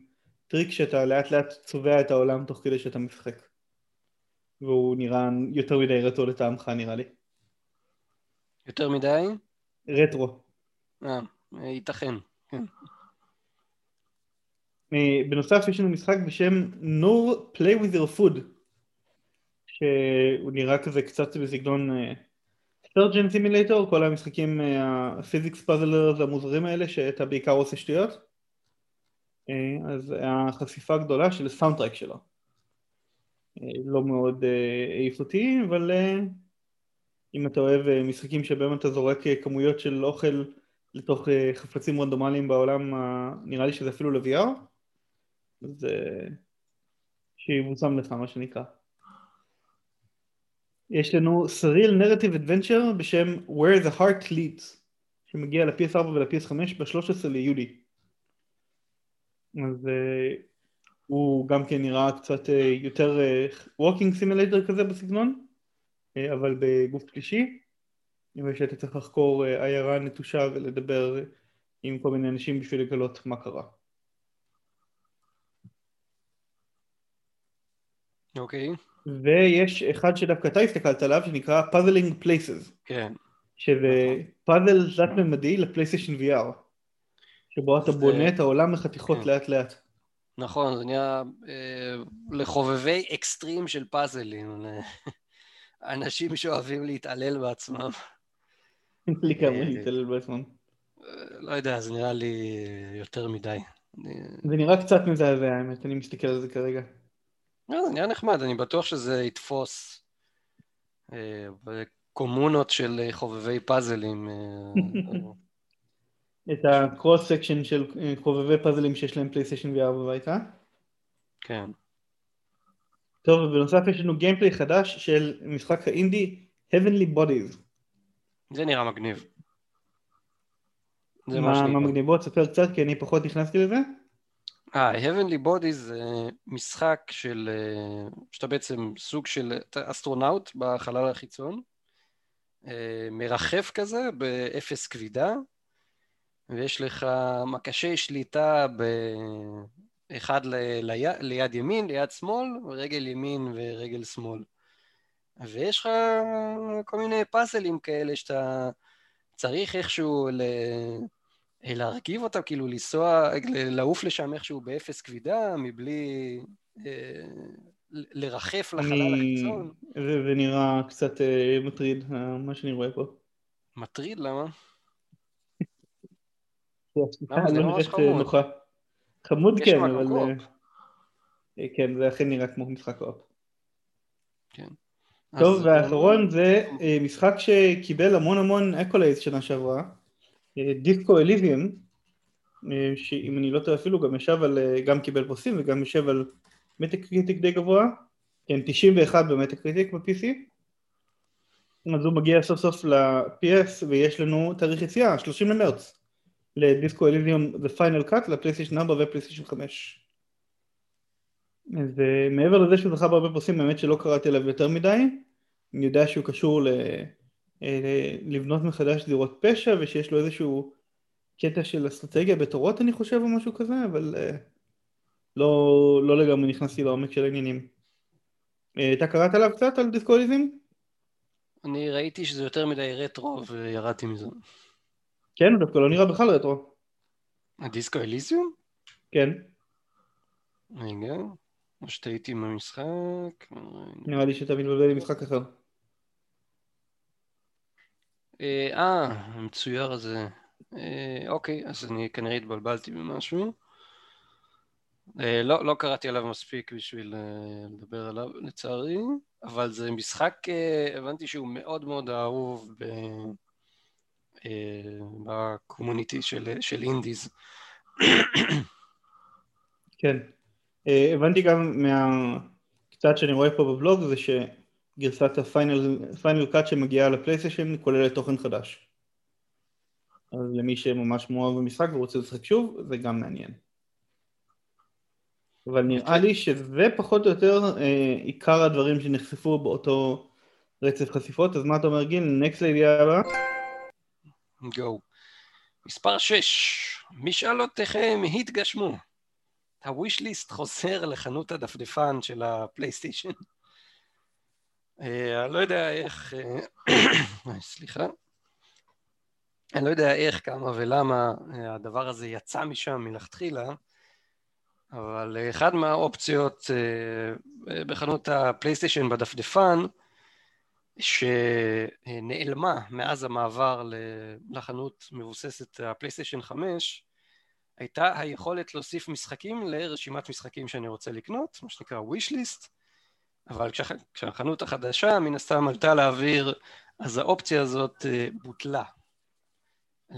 טריק שאתה לאט לאט צובע את העולם תוך כדי שאתה משחק והוא נראה יותר מדי רטרו לטעמך נראה לי. יותר מדי? רטרו. אה, ייתכן, כן. אה, בנוסף יש לנו משחק בשם Nour Play with your food שהוא נראה כזה קצת בסגנון Surgeon אה, Simulator, כל המשחקים ה physics אה, puzzlers המוזרים האלה שאתה בעיקר עושה שטויות אז החשיפה הגדולה של הסאונד טרק שלו לא מאוד העיף אותי אבל אם אתה אוהב משחקים שבהם אתה זורק כמויות של אוכל לתוך uh, חפצים רנדומליים בעולם, נראה לי שזה אפילו ל-VR, אז שיבוצם לך מה שנקרא. יש לנו סריל נרטיב אדוונצ'ר בשם Where the Heart Leads שמגיע ל-PS4 ול-PS5 ב-13 ליולי אז uh, הוא גם כן נראה קצת uh, יותר Walking Simulator כזה בסגנון אבל בגוף שלישי ושאתה צריך לחקור uh, עיירה נטושה ולדבר עם כל מיני אנשים בשביל לגלות מה קרה אוקיי okay. ויש אחד שדווקא אתה הסתכלת עליו שנקרא Puzzling Places. כן. שזה פאזל תלת ממדי לפלייסטיישן VR. שבו אתה בונה את העולם לחתיכות כן. לאט לאט. נכון, זה נהיה אה, לחובבי אקסטרים של פאזלים. אנשים שאוהבים להתעלל בעצמם. [LAUGHS] לי אה, להתעלל בעצמם. אה, לא יודע, זה נראה לי יותר מדי. זה נראה קצת מזעזע האמת, אני מסתכל על זה כרגע. לא, זה נראה נחמד, אני בטוח שזה יתפוס אה, קומונות של חובבי פאזלים. אה, [LAUGHS] את ה cross section של אה, חובבי פאזלים שיש להם פלייסטיישן VR בבית, אה? כן. טוב, ובנוסף יש לנו גיימפליי חדש של משחק האינדי Heavenly Bodies. זה נראה מגניב. זה מה, מה מגניב? בוא תספר קצת כי אני פחות נכנסתי לזה. אה, Heavenly Bodies זה משחק של, אה, שאתה בעצם סוג של אסטרונאוט בחלל החיצון, אה, מרחף כזה באפס כבידה, ויש לך מקשי שליטה באחד ל... ליד, ליד ימין, ליד שמאל, רגל ימין ורגל שמאל. ויש לך כל מיני פאזלים כאלה שאתה צריך איכשהו ל... אה, להרכיב אותם, כאילו לנסוע, לעוף לשם איכשהו באפס כבידה, מבלי אה, לרחף לחלל החיצון. זה, נראה קצת אה, מטריד, אה, מה שאני רואה פה. מטריד? למה? [LAUGHS] למה זה לא ממש חמוד. חמוד כן, אבל... אה, כן, זה אכן נראה כמו משחק קו-אופ. כן. טוב, והאחרון זה משחק שקיבל המון המון accolades שנה שעברה. Disco Elysium, אה, שאם אני לא טועה אפילו גם ישב על, אה, גם קיבל פרסים וגם יושב על Metacritic די גבוה, כן 91 ב-Metacritic ב-PC, אז הוא מגיע סוף סוף ל-PS ויש לנו תאריך יציאה, 30 למרץ, ל-Disco Elysium The Final Cut לפלייסטיישן 4 ופלייסטיישן 5. ומעבר לזה שהוא זכה בהרבה פרסים, באמת שלא קראתי עליו יותר מדי, אני יודע שהוא קשור ל... אה, לבנות מחדש זירות פשע ושיש לו איזשהו קטע של אסטרטגיה בתורות אני חושב או משהו כזה אבל אה, לא, לא לגמרי נכנסתי לעומק של העניינים. אה, אתה קראת עליו קצת על דיסקוליזם? אני ראיתי שזה יותר מדי רטרו וירדתי מזה. כן, הוא דווקא לא נראה בכלל רטרו. הדיסקו אליזיום? כן. רגע, או שטעיתי עם המשחק. נראה לי שאתה מתבלבל עם משחק אחר. אה, המצויר הזה. אה, אוקיי, אז אני כנראה התבלבלתי במשהו. אה, לא, לא קראתי עליו מספיק בשביל אה, לדבר עליו, לצערי, אבל זה משחק, אה, הבנתי שהוא מאוד מאוד אהוב ב... בקומוניטי של, של אינדיז. כן. הבנתי גם מהקצת שאני רואה פה בבלוג זה שגרסת הפיינל קאט שמגיעה לפלייסטיישן כוללת תוכן חדש. אז למי שממש מאוהב במשחק ורוצה לשחק שוב, זה גם מעניין. אבל נראה לי שזה פחות או יותר אה, עיקר הדברים שנחשפו באותו רצף חשיפות, אז מה אתה אומר גיל? נקסט לידיעה הבאה? גו. מספר 6, משאלותיכם התגשמו. הוויש ליסט חוזר לחנות הדפדפן של הפלייסטיישן. אה, אני לא יודע איך, אה, [COUGHS] סליחה, אני לא יודע איך, כמה ולמה אה, הדבר הזה יצא משם מלכתחילה, אבל אחד מהאופציות בחנות הפלייסטיישן בדפדפן שנעלמה מאז המעבר לחנות מבוססת הפלייסטיישן 5 הייתה היכולת להוסיף משחקים לרשימת משחקים שאני רוצה לקנות, מה שנקרא wish list, אבל כשהחנות החדשה מן הסתם עלתה לאוויר אז האופציה הזאת אה, בוטלה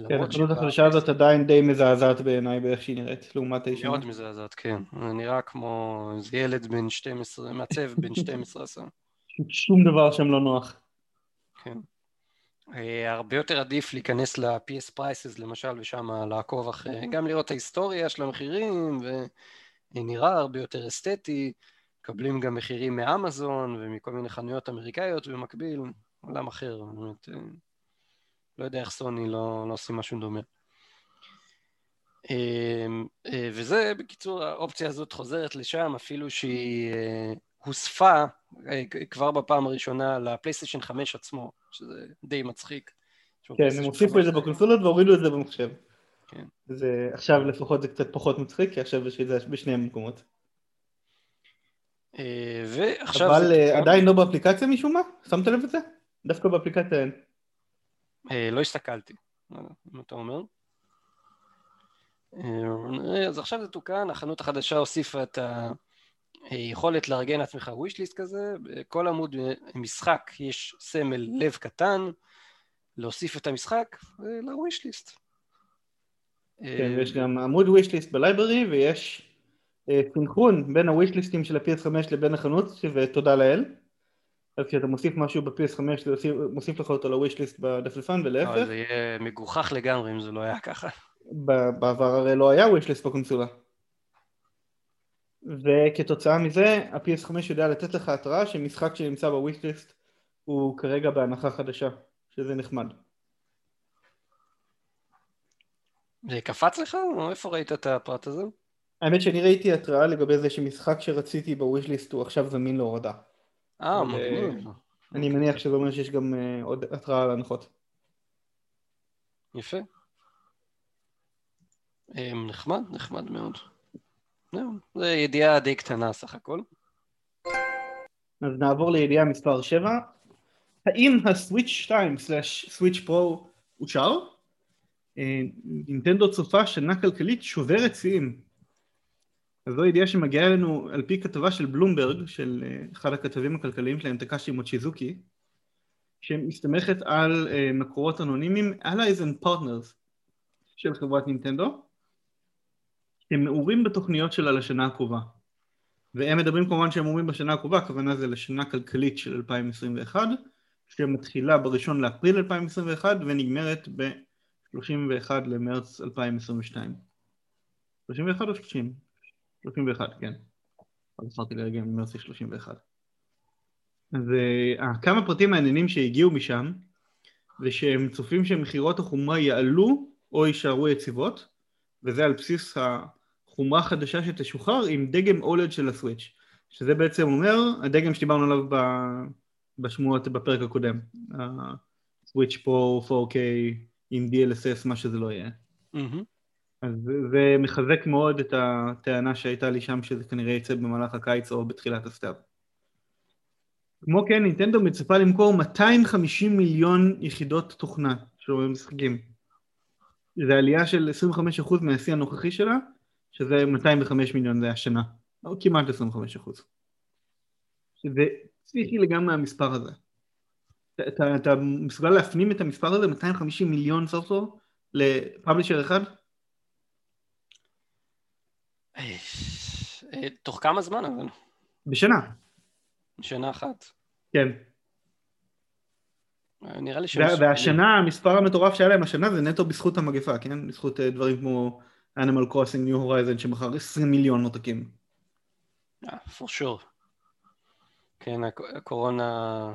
כן, החנות החדשה הזאת עדיין די מזעזעת בעיניי באיך שהיא נראית, לעומת הישנה. מאוד מזעזעת, כן. זה נראה כמו איזה ילד בן 12, מעצב בן 12 עשה. שום דבר שם לא נוח. כן. אה, הרבה יותר עדיף להיכנס ל-PS Prices למשל, ושם לעקוב אחרי, גם לראות את ההיסטוריה של המחירים, ונראה הרבה יותר אסתטי. מקבלים גם מחירים מאמזון ומכל מיני חנויות אמריקאיות במקביל, עולם אחר, באמת. אה, לא יודע איך סוני לא, לא עושים משהו דומה. אמ, אה, וזה בקיצור האופציה הזאת חוזרת לשם אפילו שהיא הוספה כבר בפעם הראשונה לפלייסטיישן 5 עצמו שזה די מצחיק. כן, הם הוסיפו את זה בקונסולות והורידו את זה במחשב. כן. זה, עכשיו לפחות זה קצת פחות מצחיק כי עכשיו יש את זה בשני המקומות. ועכשיו אבל זה... עדיין לא באפליקציה משום מה? שמת לב את זה? דווקא באפליקציה אין. אה, לא הסתכלתי, אם אתה אומר. אה, אז עכשיו זה תוקן, החנות החדשה הוסיפה את היכולת לארגן לעצמך ווישליסט כזה, בכל עמוד משחק יש סמל לב קטן, להוסיף את המשחק לווישליסט. כן, ויש גם עמוד ווישליסט בלייברי ויש סינכרון בין הווישליסטים של ה-PS5 לבין החנות, ותודה לאל. אז כשאתה מוסיף משהו ב-PS5 זה מוסיף לך אותו list בדפלפן ולהפך. זה יהיה מגוחך לגמרי אם זה לא היה ככה. בעבר הרי לא היה list בקונסולה. וכתוצאה מזה ה-PS5 יודע לתת לך התראה שמשחק שנמצא list הוא כרגע בהנחה חדשה, שזה נחמד. זה קפץ לך או איפה ראית את הפרט הזה? האמת שאני ראיתי התראה לגבי זה שמשחק שרציתי list הוא עכשיו זמין להורדה. אה, מגניב. אני מניח שזה אומר שיש גם אה, עוד התראה על הנחות. יפה. אמ, נחמד, נחמד מאוד. זו ידיעה די קטנה סך הכל. אז נעבור לידיעה מספר 7. האם הסוויץ' 2 סלאש סוויץ' פרו אושר? אה, נינטנדו צופה שנה כלכלית שוברת שיאים. אז זו ידיעה שמגיעה אלינו על פי כתבה של בלומברג, של אה, אחד הכתבים הכלכליים שלהם, טקאשי מוצ'יזוקי, שמסתמכת על אה, מקורות אנונימיים, Allies and Partners של חברת נינטנדו, הם מעורים בתוכניות שלה לשנה הקרובה. והם מדברים כמובן שהם אומרים בשנה הקרובה, הכוונה זה לשנה כלכלית של 2021, שמתחילה בראשון לאפריל 2021 ונגמרת ב-31 למרץ 2022. 31 או 30? 31, כן. אז בחרתי לרגע ממרסי 31. וכמה פרטים מעניינים שהגיעו משם, זה שהם צופים שמכירות החומרה יעלו או יישארו יציבות, וזה על בסיס החומרה החדשה שתשוחרר עם דגם אולד של הסוויץ', שזה בעצם אומר, הדגם שדיברנו עליו בשמועות בפרק הקודם, הסוויץ' פה 4K עם DLSS, מה שזה לא יהיה. Mm-hmm. אז זה מחזק מאוד את הטענה שהייתה לי שם שזה כנראה יצא במהלך הקיץ או בתחילת הסתיו. כמו כן, ניטנדו מצפה למכור 250 מיליון יחידות תוכנה של משחקים. זו עלייה של 25% מהשיא הנוכחי שלה, שזה 205 מיליון זה השנה, או כמעט 25 אחוז. שזה פסיכי לגמרי המספר הזה. אתה, אתה, אתה מסוגל להפנים את המספר הזה, 250 מיליון סוף סוף, לפאבלישר אחד? אה, תוך כמה זמן אבל? בשנה. שנה אחת. כן. נראה לי ש... והשנה, המספר המטורף שהיה להם השנה זה נטו בזכות המגפה, כן? בזכות אה, דברים כמו Animal Crossing New Horizon שמכר 20 מיליון עותקים. אה, for sure. כן, הקורונה...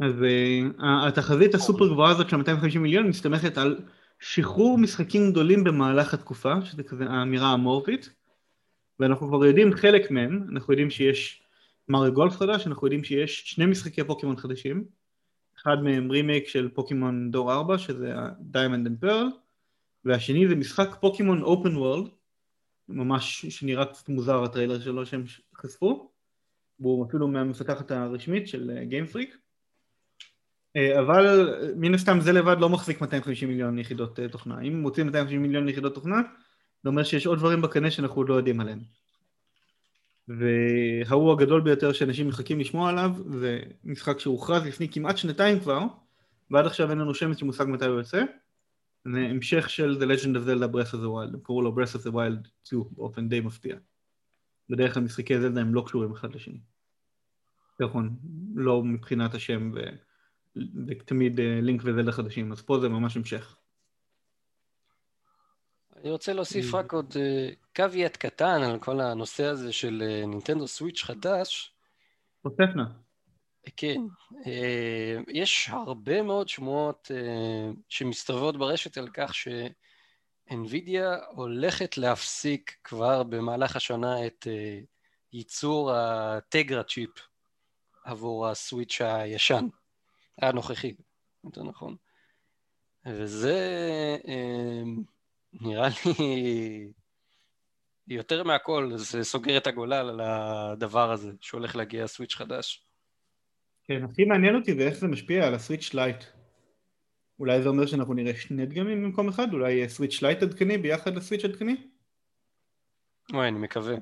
אז uh, התחזית הסופר גבוהה הזאת של 250 מיליון מסתמכת על שחרור משחקים גדולים במהלך התקופה, שזה כזה האמירה המורפית, ואנחנו כבר יודעים חלק מהם, אנחנו יודעים שיש מריו גולף חדש, אנחנו יודעים שיש שני משחקי פוקימון חדשים, אחד מהם רימייק של פוקימון דור 4, שזה ה-Diamond and Pearl, והשני זה משחק פוקימון open world, ממש שנראה קצת מוזר הטריילר שלו שהם חשפו, והוא אפילו מהמפתחת הרשמית של Game Freak, אה, אה, אבל מן הסתם זה לבד לא מחזיק 250 מיליון יחידות אה, תוכנה, אם מוצאים 250 מיליון יחידות תוכנה, זה אומר שיש עוד דברים בקנה שאנחנו לא יודעים עליהם. וההוא הגדול ביותר שאנשים מחכים לשמוע עליו זה משחק שהוכרז לפני כמעט שנתיים כבר ועד עכשיו אין לנו שמץ של מושג מתי הוא יוצא זה המשך של The Legend of Zelda Breath of the Wild, הם קראו לו Breath of the Wild 2 באופן די מפתיע. בדרך כלל משחקי זלדה הם לא קשורים אחד לשני. נכון, לא מבחינת השם ו... ותמיד לינק אה, וזלדה חדשים, אז פה זה ממש המשך. אני רוצה להוסיף רק עוד קוויאט אה, קטן על כל הנושא הזה של אה, נינטנדו סוויץ' חדש. נא. כן, אה, יש הרבה מאוד שמועות אה, שמסתובבות ברשת על כך שאנווידיה הולכת להפסיק כבר במהלך השנה את אה, ייצור הטגרה צ'יפ עבור הסוויץ' הישן, הנוכחי, יותר נכון. וזה נראה לי יותר מהכל, זה סוגר את הגולל על הדבר הזה שהולך להגיע סוויץ' חדש. כן, הכי מעניין אותי זה איך זה משפיע על הסוויץ' לייט. אולי זה אומר שאנחנו נראה שני דגמים במקום אחד? אולי יהיה סוויץ' לייט עדכני ביחד לסוויץ' עדכני? וואי, אני מקווה.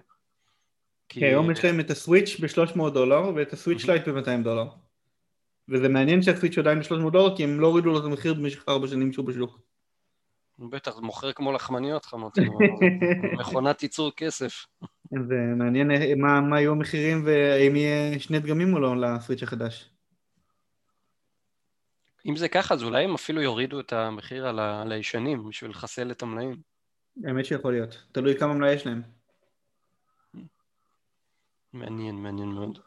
כי היום יש להם את הסוויץ' ב-300 דולר ואת הסוויץ' לייט ב-200 דולר. וזה מעניין שהסוויץ' עדיין ב-300 דולר כי הם לא הורידו לו את המחיר במשך ארבע שנים שהוא בשוק. בטח מוכר כמו לחמניות חמות, [LAUGHS] מכונת ייצור כסף. זה מעניין מה, מה יהיו המחירים והאם יהיה שני דגמים או לא לסוויץ' החדש. אם זה ככה, אז אולי הם אפילו יורידו את המחיר על, ה... על הישנים בשביל לחסל את המלאים. האמת שיכול להיות, תלוי כמה מלאי יש להם. מעניין, מעניין מאוד.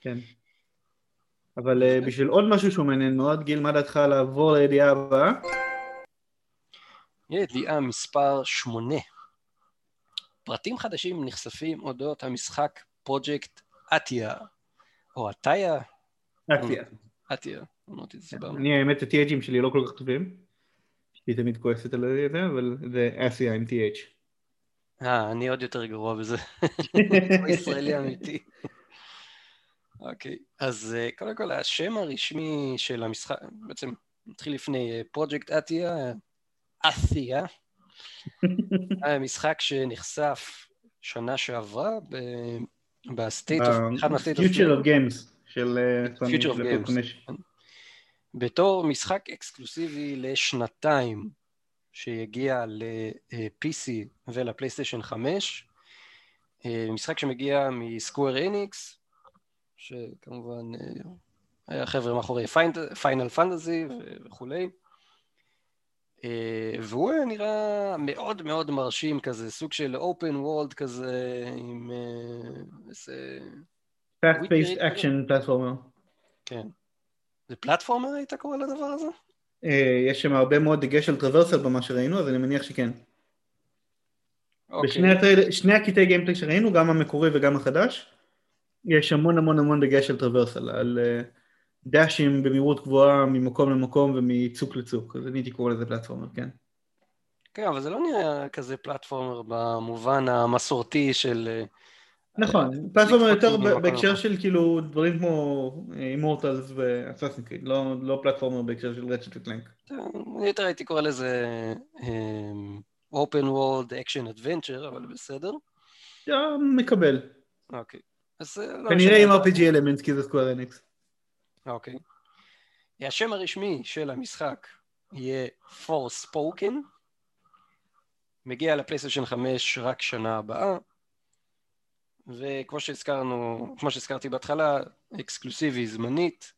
כן. אבל uh, בשביל עוד משהו שהוא מעניין מאוד, גיל, מה דעתך לעבור לידיעה הבאה? ידיעה מספר שמונה. פרטים חדשים נחשפים אודות המשחק פרויקט אטיה, או אטיה. אטיה. אטיה, אמרתי את זה סבבה. אני האמת ה-THים שלי לא כל כך טובים. היא תמיד כועסת על זה, אבל זה אסיה עם TH. אה, אני עוד יותר גרוע בזה. [LAUGHS] ישראלי אמיתי. אוקיי, אז אה, קודם כל השם הרשמי של המשחק, בעצם נתחיל לפני פרויקט אתיה, אתיה, [LAUGHS] משחק שנחשף שנה שעברה ב-State of, אחד מה-State of, Future of Games של Future of Games, בתור משחק אקסקלוסיבי לשנתיים שיגיע ל-PC ולפלייסטיישן 5, אה, משחק שמגיע מסקוואר אניקס, שכמובן אה, היה חבר'ה מאחורי פיינל פנטזי וכולי. אה, והוא נראה מאוד מאוד מרשים כזה, סוג של אופן וולד כזה, עם אה, איזה... fast based action פלטפורמר. כן. זה פלטפורמר היית קורא לדבר הזה? אה, יש שם הרבה מאוד דגש על טרוורסל במה שראינו, אז אני מניח שכן. אוקיי. בשני הקטעי גיימפלי שראינו, גם המקורי וגם החדש, יש המון המון המון דגש על טרוורסל, על... Uh, דאשים במהירות גבוהה ממקום למקום ומצוק לצוק, אז אני הייתי קורא לזה פלטפורמר, כן. כן, אבל זה לא נראה כזה פלטפורמר במובן המסורתי של... אה, נכון, פלטפורמר יותר בהקשר של כאילו דברים כמו אימורטלס ואסאסין קריד, לא פלטפורמר בהקשר של רצ'ט וקלנק. אני יותר הייתי קורא לזה open world action adventure, אבל בסדר. מקבל. אוקיי. אה, לא כנראה. עם RPG אלמנט כי זה סקוואר אניקס. אוקיי. השם הרשמי של המשחק יהיה Forspoken. מגיע לפלייסטיישן 5 רק שנה הבאה. וכמו שהזכרנו, כמו שהזכרתי בהתחלה, אקסקלוסיבי זמנית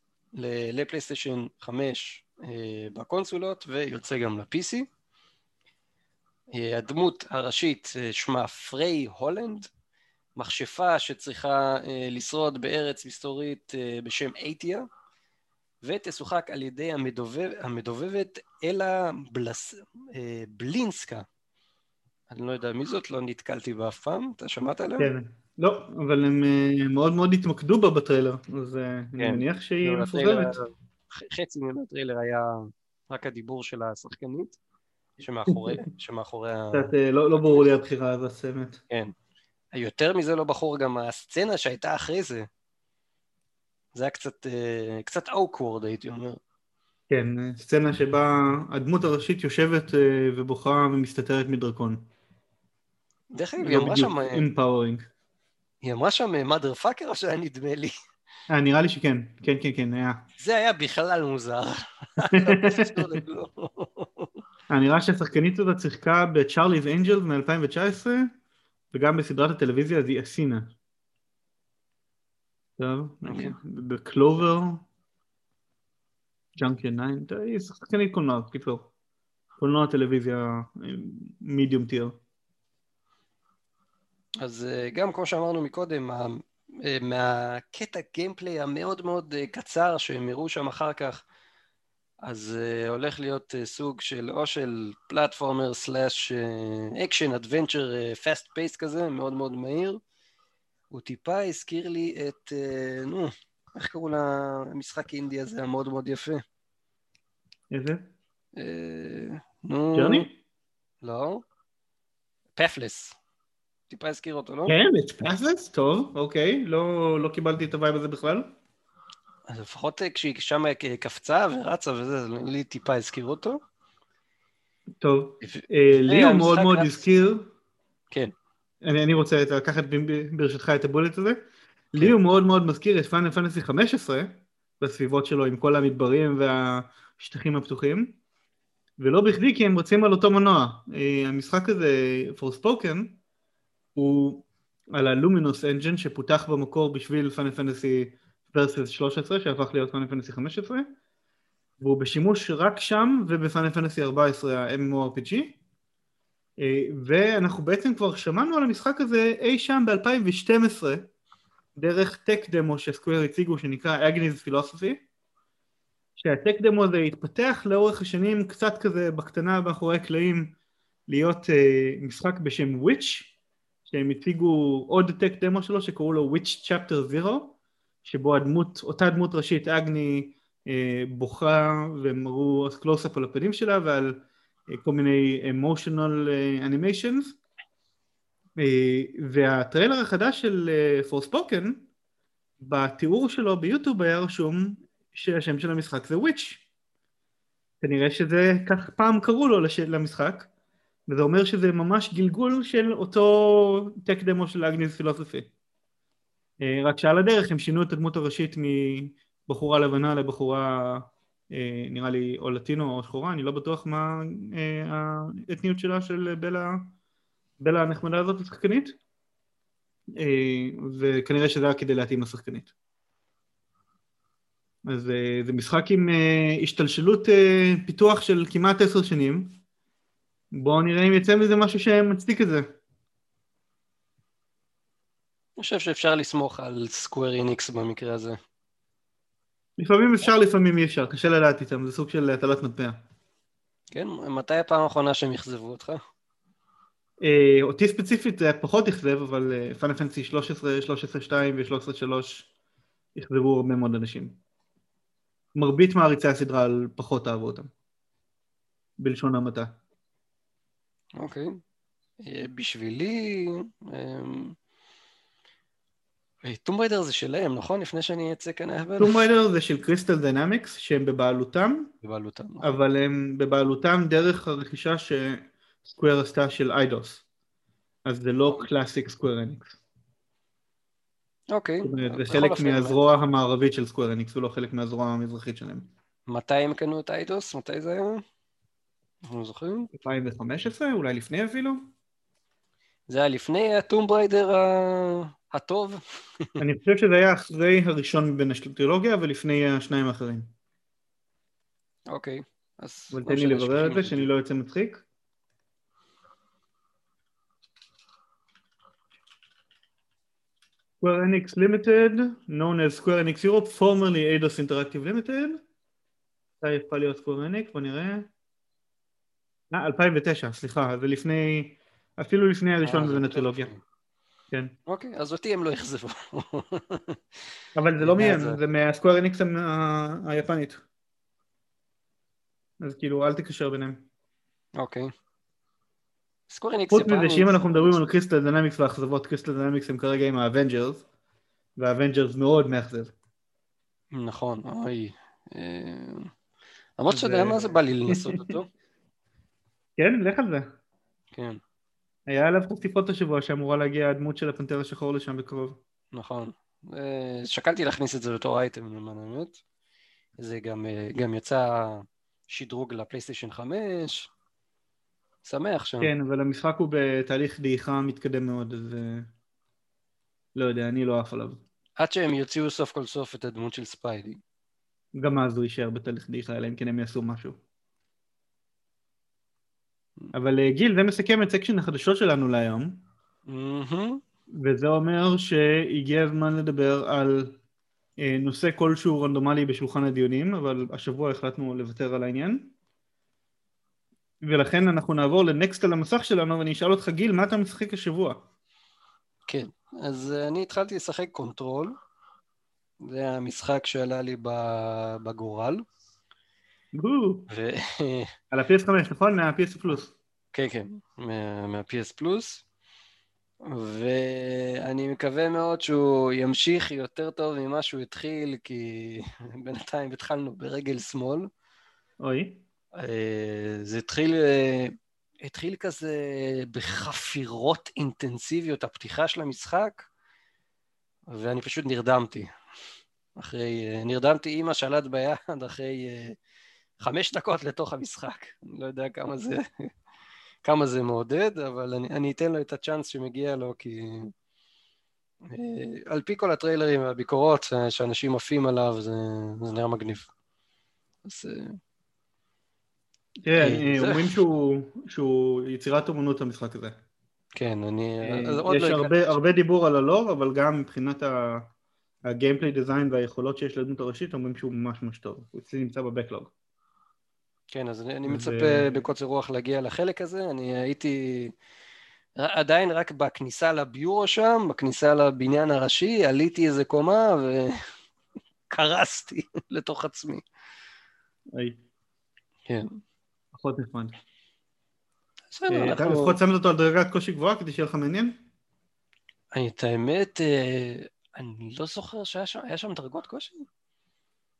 לפלייסטיישן 5 אה, בקונסולות ויוצא גם ל-PC. אה, הדמות הראשית אה, שמה פריי הולנד, מכשפה שצריכה אה, לשרוד בארץ מסתורית אה, בשם אייטיה, ותשוחק על ידי המדובב, המדובבת אלה בלס, אה, בלינסקה. אני לא יודע מי זאת, לא נתקלתי בה אף פעם, אתה שמעת עליה? כן. לא, אבל הם אה, מאוד מאוד התמקדו בה בטריילר, אז אה, אני כן. מניח שהיא לא. ח- חצי מהטריילר היה רק הדיבור של השחקנית, שמאחורי, [LAUGHS] שמאחורי ה... קצת אה, לא לא ברור לי הבחירה הזאת, האמת. כן. יותר מזה לא בחור גם הסצנה שהייתה אחרי זה. זה היה קצת, אה, קצת awkward הייתי אומר. כן, אה, סצנה שבה הדמות הראשית יושבת אה, ובוכה ומסתתרת מדרקון. דרך אגב, היא לא אמרה שם, אה, empowering. היא אמרה שם mother fucker או שהיה נדמה לי? אה, נראה לי שכן. כן, כן, כן, היה. זה היה בכלל מוזר. לא קשור לכלום. אה, נראה שהשחקנית הזאת שיחקה ב Charlie's Angels מ-2019 וגם בסדרת הטלוויזיה The Asina. טוב, אוקיי. בקלובר, ג'אנקן 9, טוב, היא שחקנית קולנוע, קיצור. קולנוע טלוויזיה מידיום טיר. אז אה, גם כמו שאמרנו מקודם, אה, מהקטע גיימפליי המאוד מאוד אה, קצר שהם הראו שם אחר כך, אז אה, הולך להיות אה, סוג של או של פלטפורמר סלאש אקשן אדוונצ'ר פאסט פייס כזה, מאוד מאוד מהיר. הוא טיפה הזכיר לי את, אה, נו, איך קראו למשחק אינדי הזה המאוד מאוד יפה? איזה? אה, נו... Journey? לא. Pathless. טיפה הזכיר אותו, לא? כן, את Pathless? טוב, אוקיי. לא לא קיבלתי את ה-vibe הזה בכלל. אז לפחות אה, כשהיא שם אה, קפצה ורצה וזה, לי טיפה הזכיר אותו. טוב. אה, לי הוא מאוד מאוד. הזכיר כן. אני, אני רוצה לקחת ברשותך את הבולט הזה. כן. לי הוא מאוד מאוד מזכיר את פאנל פנטסי 15 בסביבות שלו עם כל המדברים והשטחים הפתוחים. ולא בכדי כי הם רצים על אותו מנוע. המשחק הזה, Forspoken, הוא על הלומינוס אנג'ן שפותח במקור בשביל פאנל פנטסי ורסס 13 שהפך להיות פאנל פנטסי 15 והוא בשימוש רק שם ובפאנל פנטסי 14 ה-MMORPG אה, ואנחנו בעצם כבר שמענו על המשחק הזה אי שם ב-2012 דרך tech demo שסקוור הציגו שנקרא Agni's Philosophy שהטק דמו הזה התפתח לאורך השנים קצת כזה בקטנה מאחורי הקלעים להיות אה, משחק בשם Witch שהם הציגו עוד tech demo שלו שקראו לו Witch Chapter 0 שבו הדמות, אותה דמות ראשית אגני אה, בוכה והם הראו קלוז-אפ על הפנים שלה ועל אה, כל מיני אה, animations. אה, והטריילר החדש של Forspoken בתיאור שלו ביוטיוב היה רשום שהשם של המשחק זה וויץ' כנראה שזה כך פעם קראו לו לש... למשחק וזה אומר שזה ממש גלגול של אותו טק דמו של אגניס פילוסופי רק שעל הדרך הם שינו את הדמות הראשית מבחורה לבנה לבחורה אה, נראה לי או לטינו או שחורה, אני לא בטוח מה אה, האתניות שלה של בלה, בלה הנחמדה הזאת השחקנית אה, וכנראה שזה היה כדי להתאים לשחקנית. אז אה, זה משחק עם אה, השתלשלות אה, פיתוח של כמעט עשר שנים בואו נראה אם יצא מזה משהו שמצדיק את זה. אני חושב שאפשר לסמוך על סקוויר איניקס במקרה הזה. לפעמים אפשר לפעמים אי אפשר, קשה לדעת איתם, זה סוג של הטלת מטבע. כן? מתי הפעם האחרונה שהם אכזבו אותך? אה, אותי ספציפית זה היה פחות אכזב, אבל פאנל פנסי 13, 13, 2 ו-13, 3 אכזבו הרבה מאוד אנשים. מרבית מעריצי הסדרה על פחות אהבו אותם. בלשון המעטה. אוקיי. אה, בשבילי... Tomb Raider זה שלהם, נכון? לפני שאני אצא כאן אהבל? Tomb Raider זה של Crystal Dynamics שהם בבעלותם, בבעלותם. אבל הם בבעלותם דרך הרכישה שסקוור עשתה של Eidos. אז זה לא classic Square Enix. אוקיי. זאת אומרת, זה חלק מהזרוע המערבית של Square Enix ולא חלק מהזרוע המזרחית שלהם. מתי הם קנו את Eidos? מתי זה היה? אנחנו זוכרים? 2015? אולי לפני אפילו? זה היה לפני הטום בריידר ה- הטוב? אני חושב שזה היה אחרי הראשון מבין הטרילוגיה ולפני השניים האחרים. אוקיי. אז אבל לא תן לי לברר את זה, שאני לא יוצא מצחיק. Square Enix Limited, known as Square Enix Europe, formerly Eidos Interactive Limited. מתי הפכה להיות Square Enix? בוא נראה. אה, 2009, סליחה, זה לפני, אפילו לפני הראשון אה, מבין יותר הטרילוגיה. כן. אוקיי, אז אותי הם לא אכזבו. [LAUGHS] אבל זה לא מהם, זה מה-Square Enix ה- היפנית. אז כאילו, אל תקשר ביניהם. אוקיי. Square Enix חוץ יפנית. מזה שאם אנחנו מדברים על Crystal Dynamics והאכזבות, Crystal Dynamics הם כרגע עם ה-Avengers, וה-Avengers מאוד מאכזב. נכון, אוי. אה, למרות שאתה יודע אה, מה זה בא לי לנסות אותו. [LAUGHS] כן, לך על זה. כן, היה עליו חשיפות השבוע שאמורה להגיע הדמות של הפנתר השחור לשם בקרוב. נכון. אה, שקלתי להכניס את זה בתור אייטם למען האמת. זה גם, אה, גם יצא שדרוג לפלייסטיישן 5. שמח שם. כן, אבל המשחק הוא בתהליך דעיכה מתקדם מאוד, אז... אה, לא יודע, אני לא עף עליו. עד שהם יוציאו סוף כל סוף את הדמות של ספיידי. גם אז הוא יישאר בתהליך דעיכה, אלא אם כן הם יעשו משהו. אבל אה, גיל, זה מסכם את section החדשות שלנו להיום. וזה אומר שהגיע הזמן לדבר על אה, נושא כלשהו רנדומלי בשולחן הדיונים, אבל השבוע החלטנו לוותר על העניין. ולכן אנחנו נעבור ל-next על המסך שלנו ואני אשאל אותך גיל, מה אתה משחק השבוע? כן, אז אה, אני התחלתי לשחק Control. זה המשחק שעלה לי בגורל. ו... [LAUGHS] על ה-PS5, נכון? מה-PS פלוס. כן, כן, מה- מה- PS Plus. ואני מקווה מאוד שהוא ימשיך יותר טוב ממה שהוא התחיל, כי [LAUGHS] בינתיים התחלנו ברגל שמאל. אוי, אה, זה התחיל, אה, התחיל כזה בחפירות אינטנסיביות, הפתיחה של המשחק, ואני פשוט נרדמתי. אחרי, אה, נרדמתי עם השלט ביד אחרי חמש דקות לתוך המשחק. אני לא יודע כמה זה, כמה זה מעודד, אבל אני, אני אתן לו את הצ'אנס שמגיע לו, כי אה, על פי כל הטריילרים והביקורות אה, שאנשים עפים עליו, זה, זה נראה מגניב. אז זה- אומרים שהוא- יצירת אומנות המשחק הזה. כן, אני... יש לא הרבה- דיבור על הלור, אבל גם מבחינת הגיימפליי דיזיין והיכולות שיש לדמות הראשית, אומרים שהוא ממש ממש טוב. הוא אצלי נמצא בבקלוג. כן, אז אני, אני ו- מצפה בקוצר רוח להגיע לחלק הזה. אני הייתי עדיין רק בכניסה לביורו שם, בכניסה לבניין הראשי, עליתי איזה קומה וקרסתי [LAUGHS] לתוך עצמי. אוי, כן. פחות נחמד. בסדר, אתה. לפחות שמת אותו על דרגת קושי גבוהה כדי שיהיה לך מעניין? אני, את האמת, אה, אני לא זוכר שהיה שם, דרגות קושי?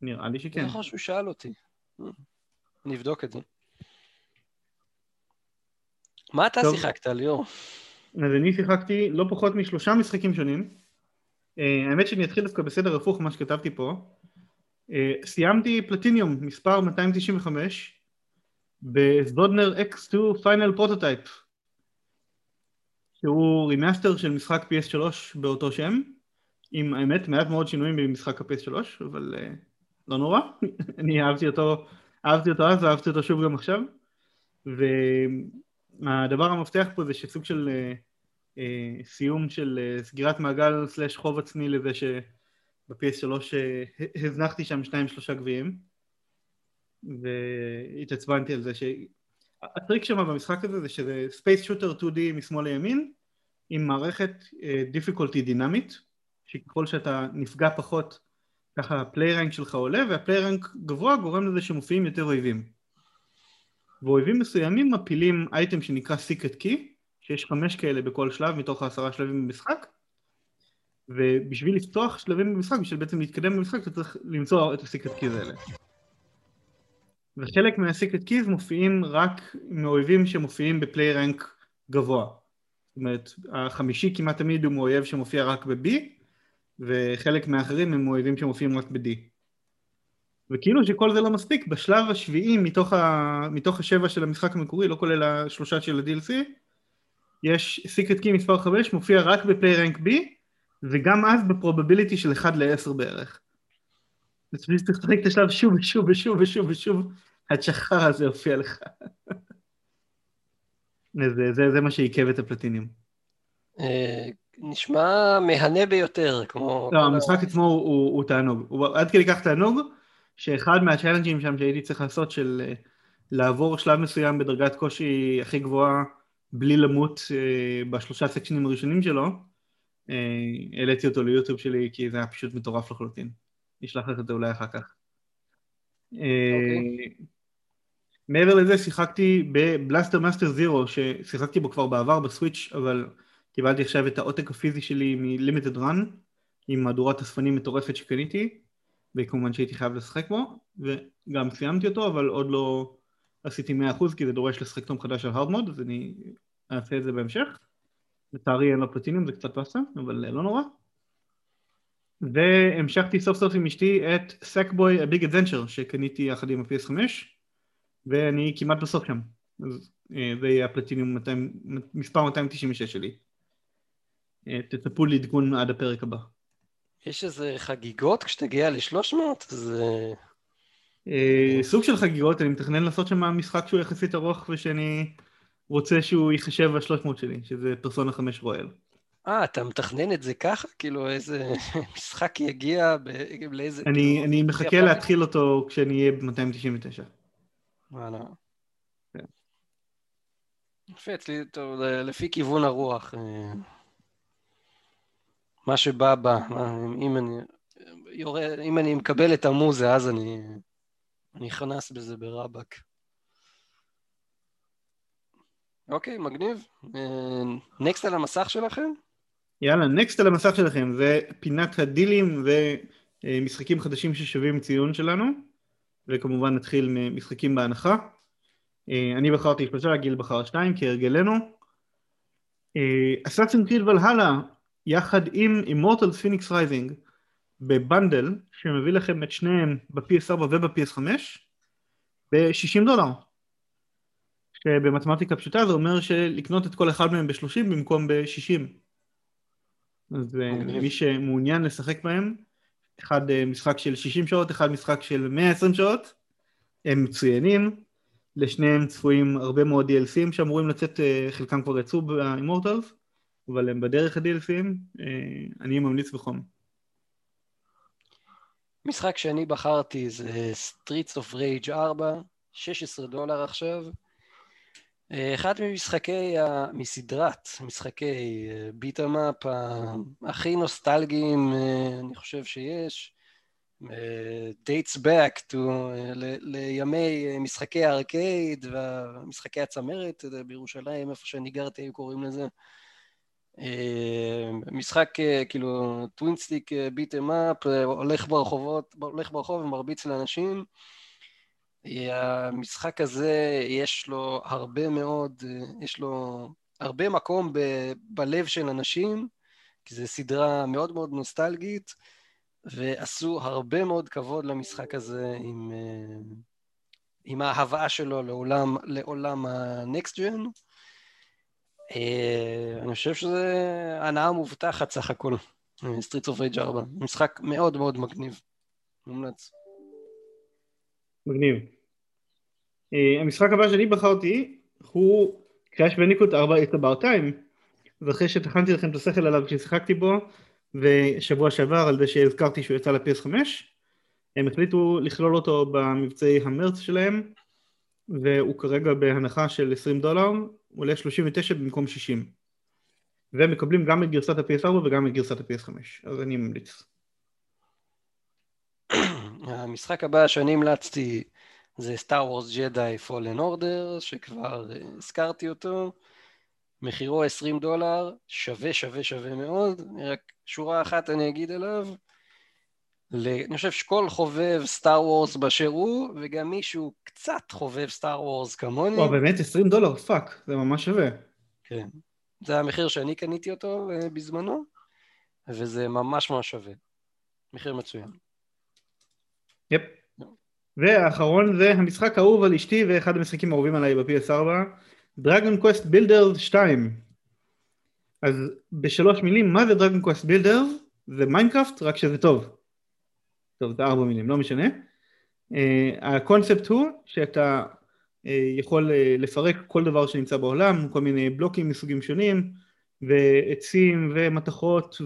נראה לי אני שכן. לא זוכר שהוא שאל אותי. אני אבדוק את זה. מה אתה טוב. שיחקת, ליאור? אז אני שיחקתי לא פחות משלושה משחקים שונים. אה, האמת שאני אתחיל דווקא בסדר הפוך ממה שכתבתי פה. אה, סיימתי פלטיניום מספר 295 ב Söldner-X 2 Final Prototype שהוא remaster של משחק PS3 באותו שם עם האמת מעט מאוד שינויים במשחק ה-PS3 אבל אה, לא נורא [LAUGHS] אני אהבתי אותו אהבתי אותו אז ואהבתי אותו שוב גם עכשיו. והדבר המפתח פה זה שסוג של אה, אה, סיום של אה, סגירת מעגל slash חוב עצמי לזה שב-PS3 אה, הזנחתי שם שניים שלושה גביעים. והתעצבנתי על זה שהטריק שם במשחק הזה זה שזה space shooter 2D משמאל לימין עם מערכת אה, difficulty דינמית שככל שאתה נפגע פחות ככה ה play rank שלך עולה וה play rank גבוה גורם לזה שמופיעים יותר אויבים ואויבים מסוימים מפילים אייטם שנקרא סיקרט קי שיש חמש כאלה בכל שלב מתוך העשרה שלבים במשחק ובשביל לפתוח שלבים במשחק, בשביל בעצם להתקדם במשחק אתה צריך למצוא את הסיקרט קיז האלה וחלק מהסיקרט קיז מופיעים רק מאויבים שמופיעים בפליי רנק גבוה. זאת אומרת, החמישי כמעט תמיד הוא מאויב שמופיע רק ב-B, וחלק מהאחרים הם אויבים שמופיעים רק ב-D. וכאילו שכל זה לא מספיק, בשלב השביעי מתוך, ה... מתוך השבע של המשחק המקורי, לא כולל השלושה של ה-DLC, יש סיקרט קי מספר 5 מופיע רק בפליי רנק B, וגם אז בפרובביליטי של 1 ל-10 בערך. אז פשוט צריך לשחק את השלב שוב ושוב ושוב ושוב ושוב, עד שהחרא הזה הופיע לך. [LAUGHS] זה, זה, זה מה שעיכב את הפלטינים. אה, נשמע מהנה ביותר, כמו... לא, המשחק עצמו הוא, הוא, תענוג. הוא עד כדי כך תענוג, שאחד מהצ'אלנג'ים שם שהייתי צריך לעשות של אה, לעבור שלב מסוים בדרגת קושי הכי גבוהה בלי למות אה, בשלושה סקשנים הראשונים שלו, העליתי אותו ליוטיוב שלי כי זה היה פשוט מטורף לחלוטין. נשלח לך את זה אולי אחר כך. Okay. אוקיי. מעבר לזה שיחקתי ב Blaster Master Zero ששיחקתי בו כבר בעבר ב Switch אבל קיבלתי עכשיו את העותק הפיזי שלי מלימיטד רן עם מהדורת אספנים מטורפת שקניתי וכמובן שהייתי חייב לשחק בו וגם סיימתי אותו אבל עוד לא עשיתי 100% כי זה דורש לשחק תום חדש על הארד מוד אז אני אעשה את זה בהמשך. לצערי אין לו פלטינים זה קצת פסה אבל לא נורא. והמשכתי סוף סוף עם אשתי את סקבוי הביג אדזנצ'ר שקניתי יחד עם ה-PS5 ואני כמעט בסוף שם. אז אה, זה יהיה הפלטיניום מספר 296 שלי. אה, תצפו לעדכון עד הפרק הבא יש איזה חגיגות כשתגיע ל-300? זה... אה, סוג של חגיגות, אני מתכנן לעשות שם משחק שהוא יחסית ארוך ושאני רוצה שהוא ייחשב ב-300 שלי, שזה פרסונה 5 רואל. אה, אתה מתכנן את זה ככה? כאילו איזה [LAUGHS] משחק יגיע ב... לאיזה... אני, כאילו, אני מחכה להתחיל אותו כשאני אהיה ב-299. וואלה. כן. יפה, אצלי, לפי כיוון הרוח. מה שבא בא. אם אני, יורד, אם אני מקבל את המוזה, אז אני, נכנס בזה ברבק. אוקיי, מגניב. נקסט אה, על המסך שלכם? יאללה, נקסט על המסך שלכם, זה פינת הדילים ומשחקים חדשים ששווים ציון שלנו, וכמובן נתחיל ממשחקים בהנחה. אה, אני בחרתי שלושה, גיל בחר שתיים, כהרגלנו. Assassin's Creed Valhalla, יחד עם Immortals Fenyx Rising, ב bundle, שמביא לכם את שניהם ב-PS4 וב-PS5, ב-60 דולר. שבמתמטיקה פשוטה זה אומר שלקנות את כל אחד מהם ב-30 במקום ב-60. אז אה, מי שמעוניין לשחק בהם, אחד אה, משחק של 60 שעות, אחד משחק של 120 שעות, הם מצוינים, לשניהם צפויים הרבה מאוד DLCים שאמורים לצאת, אה, חלקם כבר יצאו באימורטלס, אבל הם בדרך ה-DLCים, אני ממליץ בחום. משחק שאני בחרתי זה Streets of Rage 4, 16 דולר עכשיו. אחד ממשחקי, מסדרת משחקי beat 'em up הכי נוסטלגיים אני חושב שיש. dates back to, לימי משחקי הארקייד ומשחקי הצמרת בירושלים, איפה שאני גרתי היו קוראים לזה. משחק כאילו twin stick beat 'em up, הולך ברחובות, הולך ברחוב ומרביץ לאנשים. המשחק הזה יש לו הרבה מאוד, יש לו הרבה מקום ב- בלב של אנשים, כי זו סדרה מאוד מאוד נוסטלגית, ועשו הרבה מאוד כבוד למשחק הזה עם, עם ההבאה שלו לעולם, לעולם ה-next gen. אני חושב שזה הנאה מובטחת סך הכל, Streets of Rage 4, משחק מאוד מאוד מגניב, מומלץ. מגניב. Uh, המשחק הבא שאני בחרתי הוא קראש בניקוט 4 It's about time ואחרי שטחנתי לכם את השכל עליו כששיחקתי בו ושבוע שעבר על זה שהזכרתי שהוא יצא ל-PS5 הם החליטו לכלול אותו במבצעי המרץ שלהם והוא כרגע בהנחה של 20 דולר עולה 39 במקום 60 ומקבלים גם את גרסת ה-PS4 וגם את גרסת ה-PS5 אז אני ממליץ. המשחק הבא שאני המלצתי זה Star Wars Jedi Fallen Order, שכבר אה, הזכרתי אותו. מחירו 20 דולר, שווה שווה שווה מאוד, רק שורה אחת אני אגיד עליו, אני חושב שכל חובב Star Wars באשר הוא, וגם מישהו קצת חובב Star Wars כמוני. וואו, באמת 20 דולר, fuck, זה ממש שווה. כן. זה המחיר שאני קניתי אותו אה, בזמנו, וזה ממש ממש שווה. מחיר מצוין. yep. והאחרון זה המשחק האהוב על אשתי ואחד המשחקים האהובים עליי ב-PS4, Dragon Quest Builders 2. אז בשלוש מילים, מה זה Dragon Quest Builders? זה Minecraft, רק שזה טוב. טוב, זה ארבע מילים, לא משנה. אה, הקונספט הוא שאתה אה, יכול אה, לפרק כל דבר שנמצא בעולם, כל מיני בלוקים מסוגים שונים, ועצים ומתכות,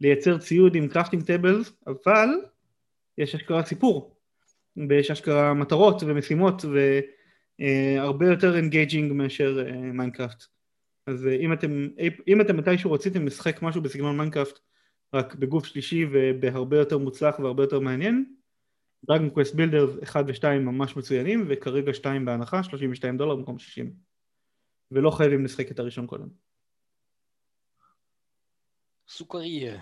ולייצר ציוד עם crafting tables, אבל יש אשכרה סיפור, ויש אשכרה מטרות ומשימות, והרבה יותר engaging מאשר Minecraft. אז אם אתם, אם אתם מתישהו רציתם לשחק משהו בסגנון Minecraft רק בגוף שלישי ובהרבה יותר מוצלח והרבה יותר מעניין. Dragon Quest Builders 1 ו-2 ממש מצוינים, וכרגע 2 בהנחה, 32 דולר במקום 60. ולא חייבים לשחק את הראשון קודם. סוכריה.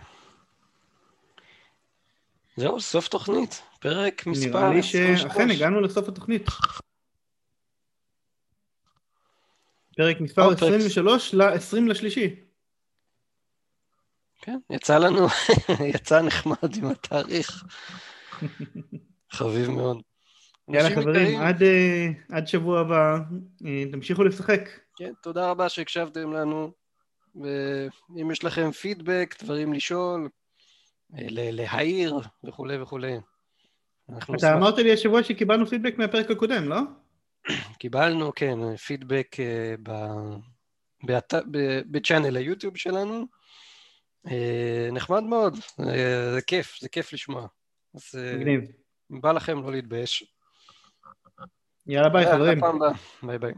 זהו, סוף תוכנית. פרק מספר... נראה לי שאכן הגענו לסוף התוכנית. פרק מספר 23 ל-20 לשלישי. כן, יצא לנו, [LAUGHS] יצא נחמד עם התאריך. חביב מאוד. יאללה חברים, עד, uh, עד שבוע הבא, uh, תמשיכו לשחק. כן, תודה רבה שהקשבתם לנו, ואם יש לכם פידבק, דברים לשאול, אה, להעיר וכולי וכולי. אתה אמרת לי השבוע שקיבלנו פידבק מהפרק הקודם, לא? [CLEARS THROAT] קיבלנו, כן, פידבק ב channel היוטיוב שלנו. אה, נחמד מאוד, אה, זה כיף, זה כיף לשמוע. אז אה, מגניב. בא לכם לא להתבייש. יאללה ביי חברים. ביי ביי.